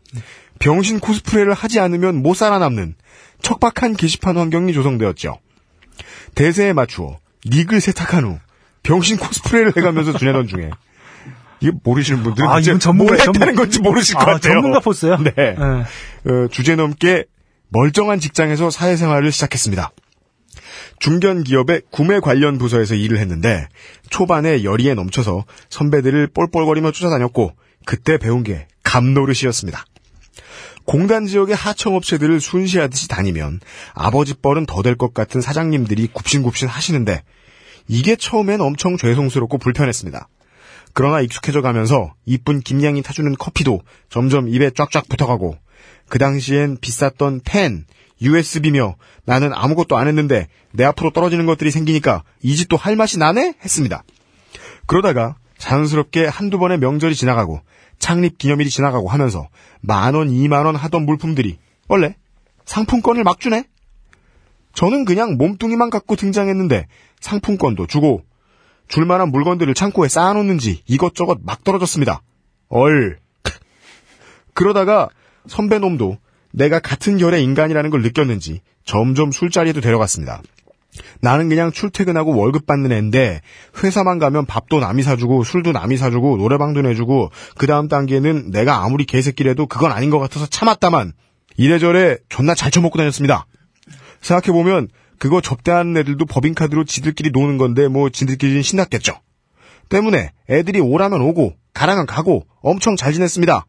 병신 코스프레를 하지 않으면 못 살아남는 척박한 게시판 환경이 조성되었죠. 대세에 맞추어 닉을 세탁한 후 병신 코스프레를 해가면서 지내던 중에 이게 모르시는 분들은 아, 이건 전문가, 뭘 했다는 건지 모르실 것 아, 같아요. 전문가 포스요? 네. 네. 어, 주제 넘게 멀쩡한 직장에서 사회생활을 시작했습니다. 중견 기업의 구매 관련 부서에서 일을 했는데 초반에 열의에 넘쳐서 선배들을 뻘뻘거리며 쫓아다녔고 그때 배운 게 감노릇이었습니다. 공단 지역의 하청업체들을 순시하듯이 다니면 아버지 뻘은 더 될 것 같은 사장님들이 굽신굽신 하시는데 이게 처음엔 엄청 죄송스럽고 불편했습니다. 그러나 익숙해져 가면서 이쁜 김양이 타주는 커피도 점점 입에 쫙쫙 붙어가고 그 당시엔 비쌌던 펜, USB며 나는 아무것도 안 했는데 내 앞으로 떨어지는 것들이 생기니까 이 집도 할 맛이 나네? 했습니다. 그러다가 자연스럽게 한두 번의 명절이 지나가고 창립 기념일이 지나가고 하면서 만 원, 이만 원 하던 물품들이 원래 상품권을 막 주네? 저는 그냥 몸뚱이만 갖고 등장했는데 상품권도 주고 줄만한 물건들을 창고에 쌓아놓는지 이것저것 막 떨어졌습니다. 얼. 그러다가 선배 놈도 내가 같은 결의 인간이라는 걸 느꼈는지 점점 술자리에도 데려갔습니다. 나는 그냥 출퇴근하고 월급 받는 애인데 회사만 가면 밥도 남이 사주고 술도 남이 사주고 노래방도 내주고 그 다음 단계는 내가 아무리 개새끼래도 그건 아닌 것 같아서 참았다만 이래저래 존나 잘 처먹고 다녔습니다. 생각해보면 그거 접대하는 애들도 법인카드로 지들끼리 노는 건데 뭐 지들끼리는 신났겠죠. 때문에 애들이 오라면 오고 가라면 가고 엄청 잘 지냈습니다.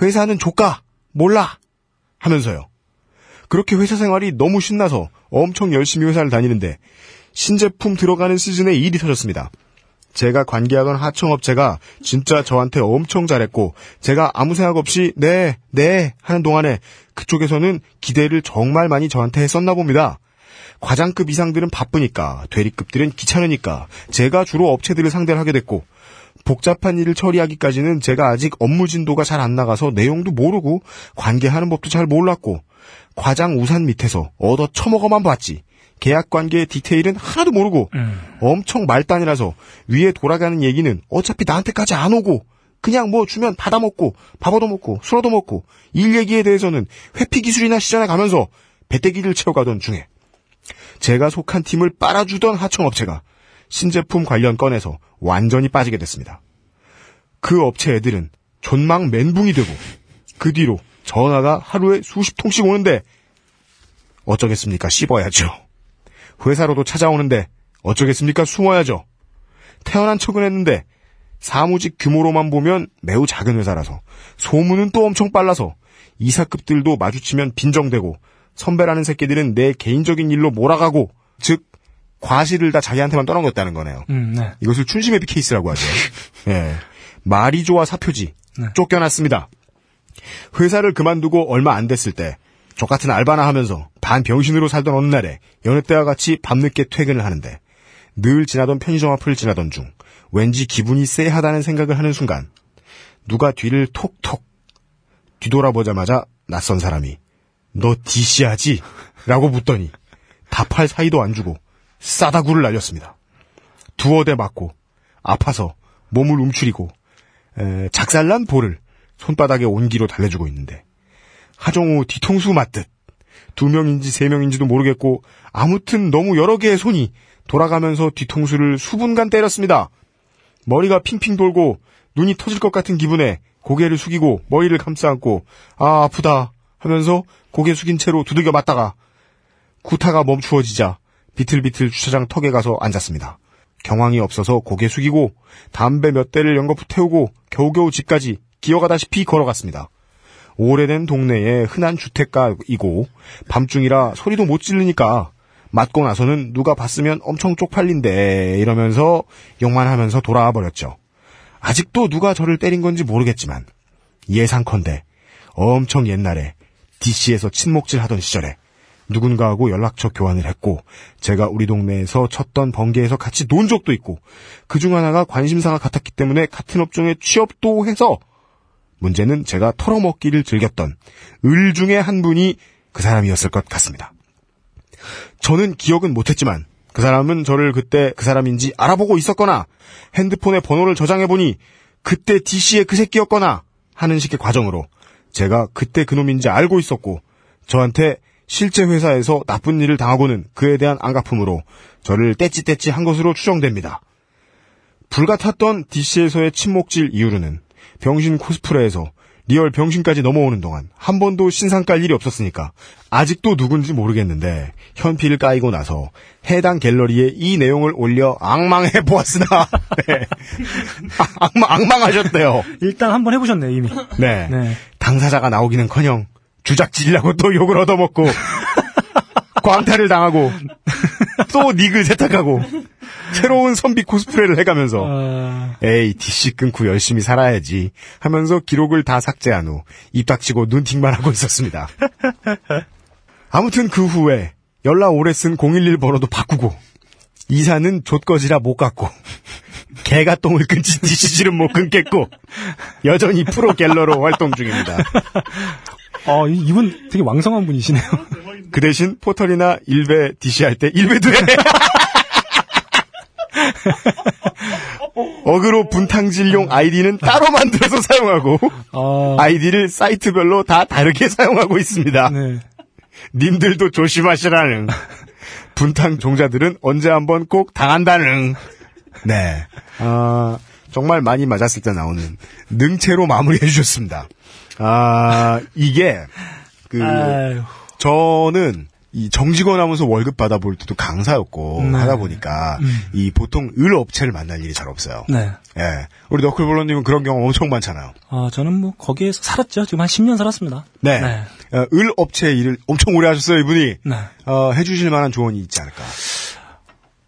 회사는 조까 몰라 하면서요. 그렇게 회사 생활이 너무 신나서 엄청 열심히 회사를 다니는데 신제품 들어가는 시즌에 일이 터졌습니다. 제가 관계하던 하청업체가 진짜 저한테 엄청 잘했고 제가 아무 생각 없이 네, 네 하는 동안에 그쪽에서는 기대를 정말 많이 저한테 했었나 봅니다. 과장급 이상들은 바쁘니까 대리급들은 귀찮으니까 제가 주로 업체들을 상대를 하게 됐고 복잡한 일을 처리하기까지는 제가 아직 업무 진도가 잘 안 나가서 내용도 모르고 관계하는 법도 잘 몰랐고 과장 우산 밑에서 얻어 처먹어만 봤지 계약 관계의 디테일은 하나도 모르고 엄청 말단이라서 위에 돌아가는 얘기는 어차피 나한테까지 안 오고 그냥 뭐 주면 받아먹고 밥 얻어먹고 술 얻어먹고 일 얘기에 대해서는 회피 기술이나 시전에 가면서 배때기를 채워가던 중에 제가 속한 팀을 빨아주던 하청업체가 신제품 관련 건에서 완전히 빠지게 됐습니다. 그 업체 애들은 존망 멘붕이 되고 그 뒤로 전화가 하루에 수십 통씩 오는데 어쩌겠습니까? 씹어야죠. 회사로도 찾아오는데 어쩌겠습니까? 숨어야죠. 태어난 척은 했는데 사무직 규모로만 보면 매우 작은 회사라서 소문은 또 엄청 빨라서 이사급들도 마주치면 빈정되고 선배라는 새끼들은 내 개인적인 일로 몰아가고 즉 과실을 다 자기한테만 떠넘겼다는 거네요. 음, 네. 이것을 춘심의 케이스라고 하죠. 예. 말이 좋아 사표지. 네. 쫓겨났습니다. 회사를 그만두고 얼마 안 됐을 때 저 같은 알바나 하면서 반 병신으로 살던 어느 날에 여느 때와 같이 밤늦게 퇴근을 하는데 늘 지나던 편의점 앞을 지나던 중 왠지 기분이 쎄하다는 생각을 하는 순간 누가 뒤를 톡톡 뒤돌아보자마자 낯선 사람이 너 DC하지? 라고 묻더니 답할 사이도 안 주고 싸다구를 날렸습니다. 두어 대 맞고 아파서 몸을 움츠리고 에, 작살난 볼을 손바닥에 온기로 달래주고 있는데 하정우 뒤통수 맞듯 두 명인지 세 명인지도 모르겠고 아무튼 너무 여러 개의 손이 돌아가면서 뒤통수를 수분간 때렸습니다. 머리가 핑핑 돌고 눈이 터질 것 같은 기분에 고개를 숙이고 머리를 감싸 안고 아 아프다 하면서 고개 숙인 채로 두들겨 맞다가 구타가 멈추어지자 비틀비틀 주차장 턱에 가서 앉았습니다. 경황이 없어서 고개 숙이고 담배 몇 대를 연거푸 태우고 겨우겨우 집까지 기어가다시피 걸어갔습니다. 오래된 동네의 흔한 주택가이고 밤중이라 소리도 못 지르니까 맞고 나서는 누가 봤으면 엄청 쪽팔린데 이러면서 욕만 하면서 돌아와 버렸죠. 아직도 누가 저를 때린 건지 모르겠지만 예상컨대 엄청 옛날에 DC에서 친목질 하던 시절에 누군가하고 연락처 교환을 했고 제가 우리 동네에서 쳤던 번개에서 같이 논 적도 있고 그 중 하나가 관심사가 같았기 때문에 같은 업종에 취업도 해서 문제는 제가 털어먹기를 즐겼던 을 중에 한 분이 그 사람이었을 것 같습니다. 저는 기억은 못했지만 그 사람은 저를 그때 그 사람인지 알아보고 있었거나 핸드폰에 번호를 저장해보니 그때 DC의 그 새끼였거나 하는 식의 과정으로 제가 그때 그놈인지 알고 있었고 저한테 실제 회사에서 나쁜 일을 당하고는 그에 대한 앙갚음으로 저를 떼찌떼찌 한 것으로 추정됩니다. 불같았던 DC에서의 친목질 이후로는 병신 코스프레에서 리얼 병신까지 넘어오는 동안 한 번도 신상 깔 일이 없었으니까 아직도 누군지 모르겠는데 현피를 까이고 나서 해당 갤러리에 이 내용을 올려 악망해 보았으나 네. 아, 악망, 악망하셨대요. 일단 한번 해보셨네요, 이미. 네. 네. 당사자가 나오기는커녕 주작질이라고 또 욕을 얻어먹고 광탈을 당하고 또 닉을 세탁하고 새로운 선비 코스프레를 해가면서 아, 에이 DC 끊고 열심히 살아야지 하면서 기록을 다 삭제한 후 입 닥치고 눈팅만 하고 있었습니다. 아무튼 그 후에 연락 오래 쓴 011 번호도 바꾸고 이사는 좆거지라 못 갔고 개가 똥을 끊지 DC질은 못 끊겠고 여전히 프로 갤러로 활동 중입니다. 어, 이- 이분 되게 왕성한 분이시네요. 그 대신 포털이나 일베 DC 할 때 일베도 해. 어그로 분탕질용 아이디는 따로 만들어서 사용하고 아, 아이디를 사이트별로 다 다르게 사용하고 있습니다. 네. 님들도 조심하시라는. 분탕 종자들은 언제 한번 꼭 당한다는. 네. 아, 정말 많이 맞았을 때 나오는 능체로 마무리해 주셨습니다. 아, 이게, 그, 아유, 저는 이 정직원 하면서 월급 받아볼 때도 강사였고 네. 하다 보니까 이 보통 을 업체를 만날 일이 잘 없어요. 네. 예. 우리 너클볼러님은 그런 경험 엄청 많잖아요. 아, 저는 뭐, 거기에서 살았죠. 지금 한 10년 살았습니다. 네. 네. 어, 을 업체 일을 엄청 오래 하셨어요, 이분이. 네. 어, 해주실 만한 조언이 있지 않을까.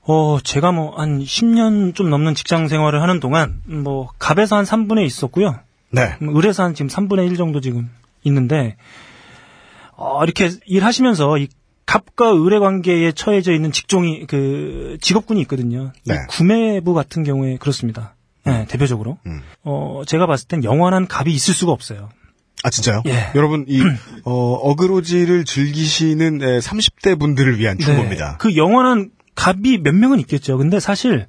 어, 제가 뭐, 한 10년 좀 넘는 직장 생활을 하는 동안, 뭐, 갑에서 한 3분의 있었고요. 네. 음, 을에서 한 지금 3분의 1 정도 지금 있는데, 어, 이렇게 일하시면서 이 갑과 을의 관계에 처해져 있는 직종이, 그, 직업군이 있거든요. 이 네. 구매부 같은 경우에 그렇습니다. 네, 대표적으로. 음. 어, 제가 봤을 땐 영원한 갑이 있을 수가 없어요. 아, 진짜요? 예. 여러분, 이, 어, 어그로지를 즐기시는 에, 30대 분들을 위한 충고입니다. 그 영원한 갑이 몇 명은 있겠죠. 근데 사실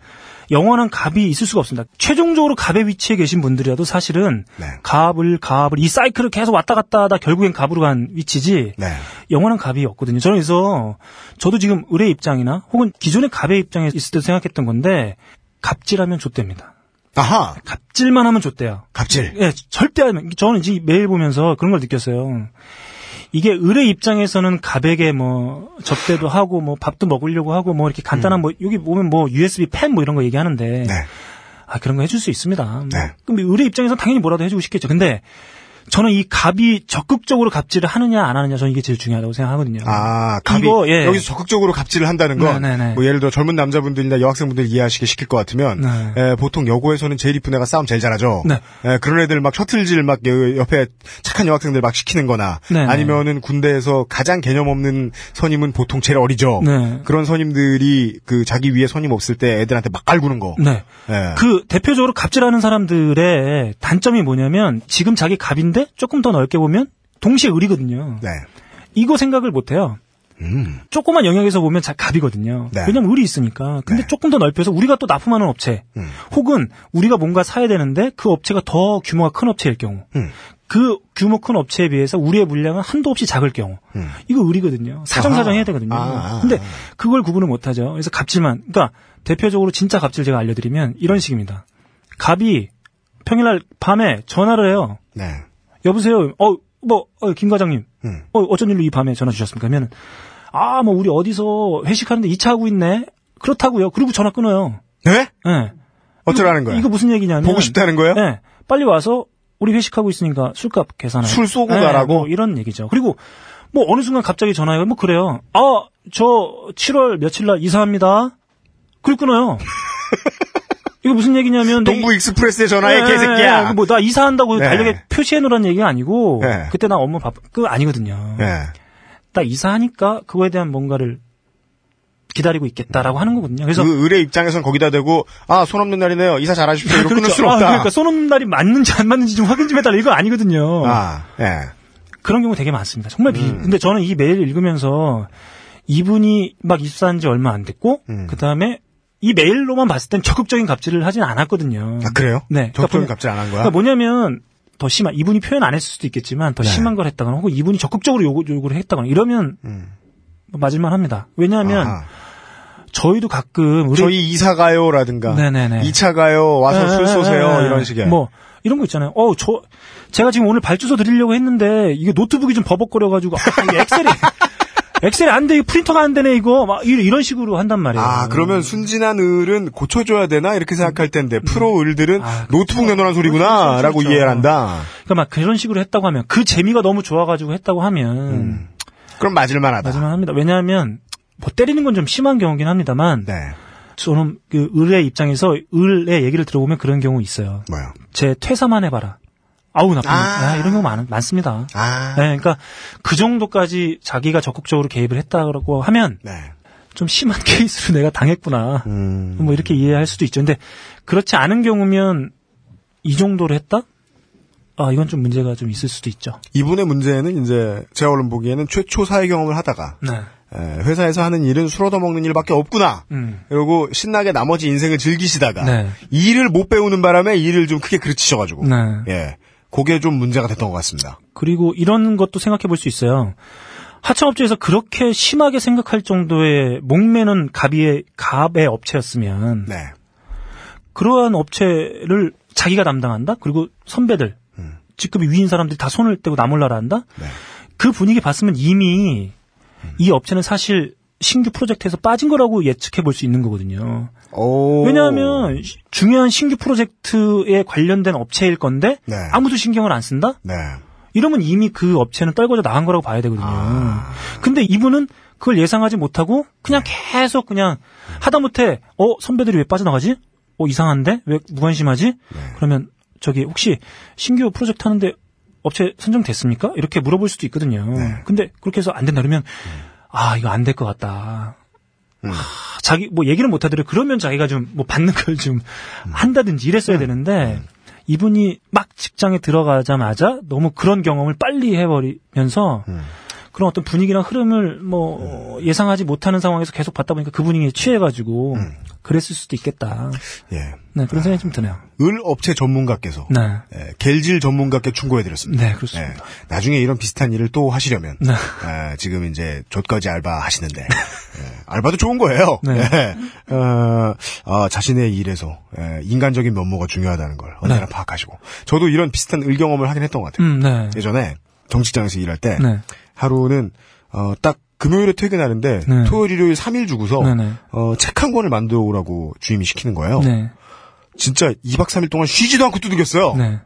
영원한 갑이 있을 수가 없습니다. 최종적으로 갑의 위치에 계신 분들이라도 사실은 네. 갑을 갑을 이 사이클을 계속 왔다 갔다 하다 결국엔 갑으로 간 위치지 네. 영원한 갑이 없거든요. 저는 그래서 저도 지금 을의 입장이나 혹은 기존의 갑의 입장에 있을 때 생각했던 건데 갑질하면 좆됩니다. 아하! 갑질만 하면 좆돼요. 갑질. 예, 절대 하면 저는 이제 매일 보면서 그런 걸 느꼈어요. 이게 을의 입장에서는 갑에게 뭐 접대도 하고 뭐 밥도 먹으려고 하고 뭐 이렇게 간단한 뭐 여기 보면 뭐 USB 펜 뭐 이런 거 얘기하는데 네. 아 그런 거 해줄 수 있습니다. 뭐 네. 그럼 을의 입장에서는 당연히 뭐라도 해주고 싶겠죠. 근데 저는 이 갑이 적극적으로 갑질을 하느냐 안 하느냐 저는 이게 제일 중요하다고 생각하거든요. 아, 갑이 이거, 예. 여기서 적극적으로 갑질을 한다는 건, 네네네. 뭐 예를 들어 젊은 남자분들이나 여학생분들 이해하시게 시킬 것 같으면, 네. 에, 보통 여고에서는 제일 이쁜 애가 싸움 제일 잘하죠. 네. 에, 그런 애들 막 셔틀질 막 여- 옆에 착한 여학생들 막 시키는 거나, 네네. 아니면은 군대에서 가장 개념 없는 선임은 보통 제일 어리죠. 네. 그런 선임들이 그 자기 위에 선임 없을 때 애들한테 막 깔구는 거. 네. 예. 그 대표적으로 갑질하는 사람들의 단점이 뭐냐면 지금 자기 갑인데 조금 더 넓게 보면 동시에 을이거든요. 네. 이거 생각을 못 해요. 음. 조그만 영역에서 보면 자- 갑이거든요. 네. 왜냐면 을이 있으니까. 근데 네. 조금 더 넓혀서 우리가 또 납품하는 업체, 음. 혹은 우리가 뭔가 사야 되는데 그 업체가 더 규모가 큰 업체일 경우, 음. 그 규모 큰 업체에 비해서 우리의 물량은 한도 없이 작을 경우, 음. 이거 을이거든요. 사정사정 해야 되거든요. 아, 아, 근데 아. 그걸 구분을 못 하죠. 그래서 갑질만, 그러니까 대표적으로 진짜 갑질 제가 알려드리면 이런 식입니다. 갑이 평일날 밤에 전화를 해요. 네. 여보세요. 어, 뭐, 어, 김 과장님. 음. 어, 어쩐 일로 이 밤에 전화 주셨습니까? 하면, 아, 뭐, 우리 어디서 회식하는데 2차 하고 있네? 그렇다고요. 그리고 전화 끊어요. 네? 예. 어쩌라는 거야? 이거 무슨 얘기냐면. 보고 싶다는 거예요? 예. 빨리 와서, 우리 회식하고 있으니까 술값 계산해. 술 쏘고 예, 가라고? 뭐 이런 얘기죠. 그리고, 뭐, 어느 순간 갑자기 전화해요. 뭐, 그래요. 아, 저, 7월 며칠 날 이사합니다. 그리고 끊어요. 이거 무슨 얘기냐면. 내- 동부 익스프레스에 전화해, 예, 개새끼야! 예, 뭐나 이사한다고 네. 달력에 표시해 놓으란 얘기가 아니고 네. 그때 나 업무 바쁘 그 아니거든요. 예. 나 이사하니까 그거에 대한 뭔가를 기다리고 있겠다라고 하는 거거든요. 그래서 그 의뢰 입장에선 거기다 대고, 아, 손 없는 날이네요. 이사 잘하십시오. 이러고 끊을 수는 아, 없다. 그러니까 쏘는 날이 맞는지 안 맞는지 좀 확인 좀 해달라 이거 아니거든요. 아, 예. 그런 경우 되게 많습니다. 정말 비. 음. 근데 저는 이 메일 읽으면서 이분이 막 입사한 지 얼마 안 됐고 음. 그 다음에 이 메일로만 봤을 땐 적극적인 갑질을 하진 않았거든요. 아, 그래요? 네. 적극적인 그러니까 갑질 안 한 거야? 그러니까 뭐냐면 더 심한 이분이 표현 안 했을 수도 있겠지만 더 네. 심한 걸 했다거나 혹은 이분이 적극적으로 요구, 요구를 했다거나 이러면 음. 뭐 맞을만 합니다. 왜냐하면 아하. 저희도 가끔 우리 저희 이사 가요라든가, 네네네. 2차 가요, 와서 예, 술 예, 쏘세요. 예, 예. 이런 식의. 뭐 이런 거 있잖아요. 어, 저 제가 지금 오늘 발주서 드리려고 했는데 이게 노트북이 좀 버벅거려 가지고 아, 이게 엑셀이 엑셀이 안 돼. 프린터가 안 되네 이거. 막 이- 이런 식으로 한단 말이에요. 아, 그러면 순진한 을은 고쳐줘야 되나? 이렇게 생각할 텐데, 프로 을들은 아, 노트북 내놓으란 소리구나, 그렇죠, 라고 그렇죠. 이해를 한다. 그러니까 막 그런 식으로 했다고 하면 그 재미가 너무 좋아가지고 했다고 하면 음. 그럼 맞을만 하다. 맞을만 합니다. 왜냐하면 뭐 때리는 건 좀 심한 경우긴 합니다만 네. 저는 그 을의 입장에서 을의 얘기를 들어보면 그런 경우 있어요. 뭐요? 제 퇴사만 해봐라. 아우 나쁜 아. 아, 이런 경우 많, 많습니다. 아. 네, 그러니까 그 정도까지 자기가 적극적으로 개입을 했다고 하면 네. 좀 심한 케이스로 내가 당했구나. 음. 뭐 이렇게 이해할 수도 있죠. 근데 그렇지 않은 경우면 이 정도로 했다? 아 이건 좀 문제가 좀 있을 수도 있죠. 이분의 문제는 이제, 제가 얼른 보기에는 최초 사회 경험을 하다가, 네. 에, 회사에서 하는 일은 술 얻어먹는 일밖에 없구나. 음. 그리고 신나게 나머지 인생을 즐기시다가, 네. 일을 못 배우는 바람에 일을 좀 크게 그르치셔가지고, 네. 예. 그게 좀 문제가 됐던 것 같습니다. 그리고 이런 것도 생각해 볼 수 있어요. 하청업체에서 그렇게 심하게 생각할 정도의 목매는 갑의 갑의 업체였으면 네. 그러한 업체를 자기가 담당한다. 그리고 선배들 음. 직급이 위인 사람들이 다 손을 떼고 나몰라라 한다. 네. 그 분위기 봤으면 이미 이 업체는 사실 신규 프로젝트에서 빠진 거라고 예측해 볼 수 있는 거거든요. 오. 왜냐하면 시- 중요한 신규 프로젝트에 관련된 업체일 건데 네. 아무도 신경을 안 쓴다? 네. 이러면 이미 그 업체는 떨궈져 나간 거라고 봐야 되거든요. 아. 근데 이분은 그걸 예상하지 못하고 그냥 계속 그냥 하다못해 어 선배들이 왜 빠져나가지? 어 이상한데 왜 무관심하지? 네. 그러면 저기 혹시 신규 프로젝트 하는데 업체 선정됐습니까? 이렇게 물어볼 수도 있거든요. 네. 근데 그렇게 해서 안 된다 그러면 아 이거 안 될 것 같다. 음. 아, 자기 뭐 얘기를 못 하더라도 그러면 자기가 좀 뭐 받는 걸 좀 한다든지 이랬어야 되는데 이분이 막 직장에 들어가자마자 너무 그런 경험을 빨리 해버리면서 음. 그런 어떤 분위기나 흐름을 뭐 예상하지 못하는 상황에서 계속 받다 보니까 그 분위기에 취해가지고 음. 그랬을 수도 있겠다. 예. 네 그런 생각이 좀 드네요. 을 업체 전문가께서 네, 예, 겔질 전문가께 충고해드렸습니다. 네 그렇습니다. 예, 나중에 이런 비슷한 일을 또 하시려면 네. 예, 지금 이제 좆까지 알바 하시는데 예, 알바도 좋은 거예요. 네. 예, 어, 아, 자신의 일에서 예, 인간적인 면모가 중요하다는 걸 언제나 네. 파악하시고 저도 이런 비슷한 을 경험을 하긴 했던 것 같아요. 음, 네, 예전에 정직장에서 일할 때 네, 하루는 어, 딱 금요일에 퇴근하는데 네. 토요일 일요일 3일 주고서 네, 네, 어, 책 한 권을 만들어 오라고 주임이 시키는 거예요. 네, 진짜 2박 3일 동안 쉬지도 않고 두들겼어요. 네,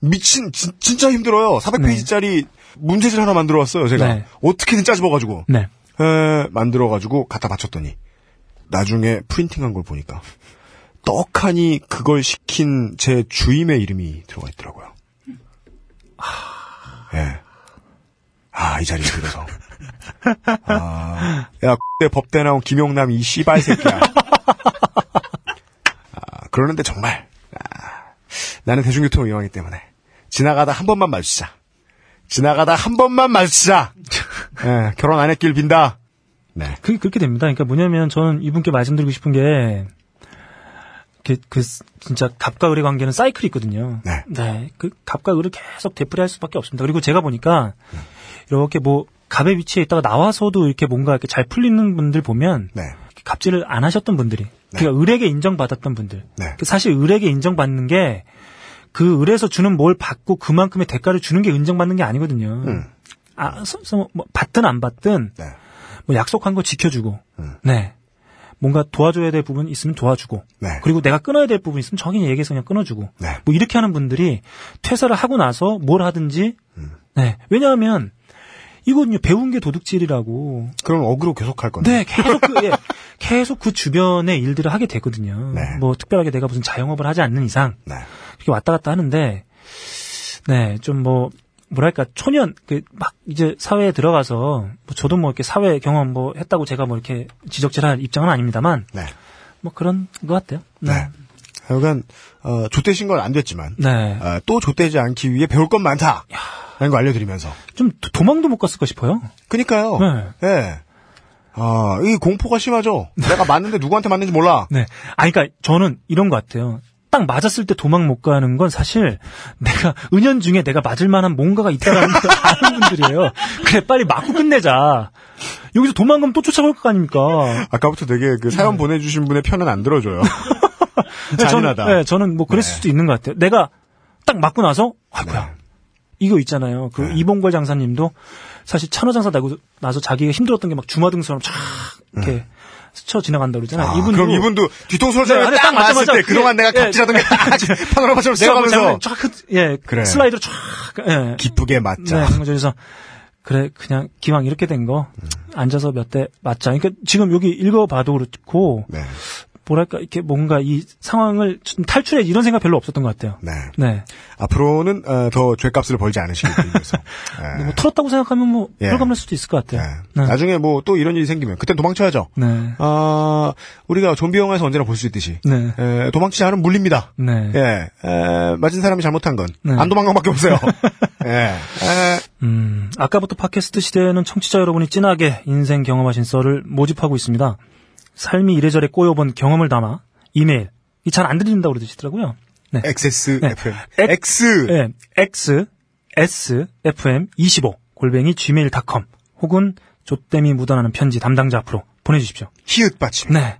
미친 진, 진짜 힘들어요. 400페이지짜리 문제집 하나 만들어 왔어요. 제가 네. 어떻게든 짜집어 가지고 네. 에, 만들어 가지고 갖다 바쳤더니 나중에 프린팅한 걸 보니까 떡하니 그걸 시킨 제 주임의 이름이 들어가 있더라고요. 예. 아, 이 자리에 들어서. 아, 야, 때 법대 나온 김용남 이 씨발 새끼야. 아, 그러는데 정말, 아, 나는 대중교통을 이용하기 때문에 지나가다 한 번만 마주치자. 지나가다 한 번만 마주치자. 예, 결혼 안 했길 빈다. 네. 그, 그렇게 됩니다. 그러니까 뭐냐면 저는 이분께 말씀드리고 싶은 게, 그, 그, 진짜 갑과 을의 관계는 사이클이 있거든요. 네. 그 갑과 을을 계속 되풀이할 수밖에 없습니다. 그리고 제가 보니까, 이렇게 뭐, 갑의 위치에 있다가 나와서도 이렇게 뭔가 이렇게 잘 풀리는 분들 보면, 네. 갑질을 안 하셨던 분들이, 그러니까 을에게 인정받았던 분들. 네. 그 사실 을에게 인정받는 게, 그 을에서 주는 뭘 받고 그만큼의 대가를 주는 게 인정받는 게 아니거든요. 음. 아, 서, 서, 뭐, 받든 안 받든, 네. 뭐 약속한 거 지켜주고, 음. 네. 뭔가 도와줘야 될 부분 있으면 도와주고, 네. 그리고 내가 끊어야 될 부분 있으면 정확히 얘기해서 그냥 끊어주고, 네. 뭐 이렇게 하는 분들이 퇴사를 하고 나서 뭘 하든지, 음. 네. 왜냐하면, 이거는요, 배운 게 도둑질이라고. 그럼 어그로 계속 할 건데. 네, 계속 그, 예, 계속 그 주변의 일들을 하게 되거든요. 네. 뭐 특별하게 내가 무슨 자영업을 하지 않는 이상, 네. 그렇게 왔다 갔다 하는데, 네, 좀 뭐, 뭐랄까, 초년, 그, 막, 이제 사회에 들어가서, 뭐 저도 뭐 이렇게 사회 경험 뭐 했다고 제가 뭐 이렇게 지적질할 입장은 아닙니다만, 네. 뭐 그런 것 같아요. 네. 하여간, 어, 좆대신 건 안 됐지만, 네. 어, 또 좆대지 않기 위해 배울 건 많다. 라는 거 알려드리면서. 좀 도- 도망도 못 갔을까 싶어요. 그니까요. 네. 예. 아, 이 공포가 심하죠. 내가 맞는데 누구한테 맞는지 몰라. 네. 아, 그러니까 저는 이런 것 같아요. 딱 맞았을 때 도망 못 가는 건 사실 내가 은연 중에 내가 맞을 만한 뭔가가 있다라는 걸 아는 분들이에요. 그래 빨리 맞고 끝내자. 여기서 도망가면 또 쫓아올 거 아닙니까? 아까부터 되게 그 사연 보내주신 분의 편은 안 들어줘요. 잔인하다. 저는, 네, 저는 뭐 그랬을 네. 수도 있는 것 같아요. 내가 딱 맞고 나서 아구야. 이거 있잖아요. 그 네. 이봉걸 장사님도 사실 찬호 장사 나고 나서 자기가 힘들었던 게 막 주마등처럼 쫙 이렇게 스쳐 지나간다 그러잖아요. 아, 이분도 그럼 이분도 뒤통수를 네, 네, 딱 딱 맞았을 때 그동안 예, 내가 예. 갑질하던 게 파노라마처럼 내가 뭐 쓰러가면서 잘못 쫙 그, 예, 그래. 슬라이드로 쫙 예. 기쁘게 맞자. 네. 그래서 그래 그냥 기왕 이렇게 된거 앉아서 몇 대 맞자. 그러니까 지금 여기 읽어봐도 그렇고 네. 뭐랄까 이렇게 뭔가 이 상황을 좀 탈출해 이런 생각 별로 없었던 것 같아요. 네. 네. 앞으로는 어, 더 죄값을 벌지 않으시길 빌면서. 네. 뭐 털었다고 생각하면 뭐 예. 혈감날 수도 있을 것 같아요. 네. 네. 나중에 뭐 또 이런 일이 생기면 그땐 도망쳐야죠. 네. 아, 우리가 좀비 영화에서 언제나 볼 수 있듯이 네. 에, 도망치지 않으면 물립니다. 네. 예, 에, 맞은 사람이 잘못한 건안 네. 도망간 밖에 없어요. 예, 에, 음, 아까부터 팟캐스트 시대에는 청취자 여러분이 진하게 인생 경험하신 썰을 모집하고 있습니다. 삶이 이래저래 꼬여본 경험을 담아 이메일, 이 잘 안 들린다고 그러시더라고요. 네. XS 네. FM, 엑- X 네, x, s, fm 25 골뱅이 gmail.com 혹은 조땜이 묻어나는 편지 담당자 앞으로 보내주십시오. 히읗 받침. 네.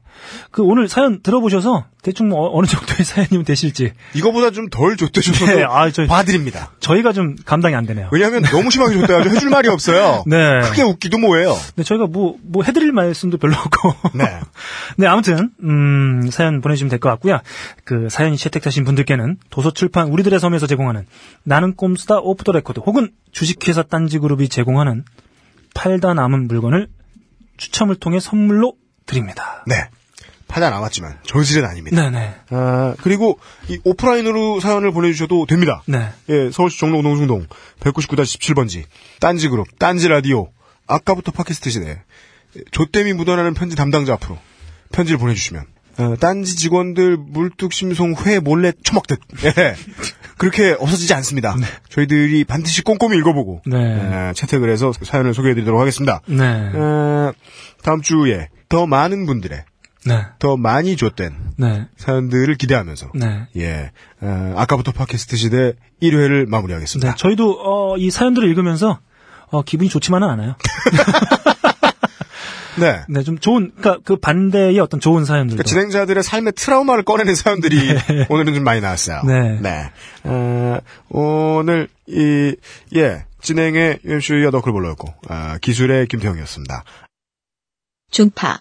그 오늘 사연 들어보셔서 대충 뭐 어- 어느 정도의 사연이면 되실지 이거보다 좀 덜 줬대주셔도 네, 아, 저- 봐드립니다. 저희가 좀 감당이 안 되네요. 왜냐하면 너무 심하게 줬대가지고 해줄 말이 없어요. 네. 크게 웃기도 뭐예요. 네, 저희가 뭐, 뭐 해드릴 말씀도 별로 없고. 네. 네, 아무튼, 음, 사연 보내주시면 될 것 같고요. 그 사연이 채택되신 분들께는 도서출판 우리들의 섬에서 제공하는 나는 꼼수다 오프 더 레코드 혹은 주식회사 딴지그룹이 제공하는 팔다 남은 물건을 추첨을 통해 선물로 드립니다. 네. 팔다 남았지만 저질은 아닙니다. 네네. 아, 그리고 이 오프라인으로 사연을 보내주셔도 됩니다. 네. 예, 서울시 종로 동숭동 199-17번지 딴지그룹 딴지라디오 아까부터 팟캐스트 시대 조땜이 묻어나는 편지 담당자 앞으로 편지를 보내주시면 어, 딴지 직원들 물뚝심송 회 몰래 처먹듯 예, 그렇게 없어지지 않습니다. 저희들이 반드시 꼼꼼히 읽어보고 네. 예, 채택을 해서 사연을 소개해드리도록 하겠습니다. 네. 어, 다음 주에 더 많은 분들의 네. 더 많이 줬된 네. 사연들을 기대하면서 네. 예 어, 아까부터 팟캐스트 시대 1회를 마무리하겠습니다. 네. 저희도, 어, 이 사연들을 읽으면서, 어, 기분이 좋지만은 않아요. 네. 네, 좀 좋은, 그니까 그 반대의 어떤 좋은 사연들도. 그러니까 진행자들의 삶의 트라우마를 꺼내는 사연들이 오늘은 좀 많이 나왔어요. 네. 어, 오늘 이 예 진행의 UMC의 너클볼러였고 아, 기술의 김태형이었습니다. 중파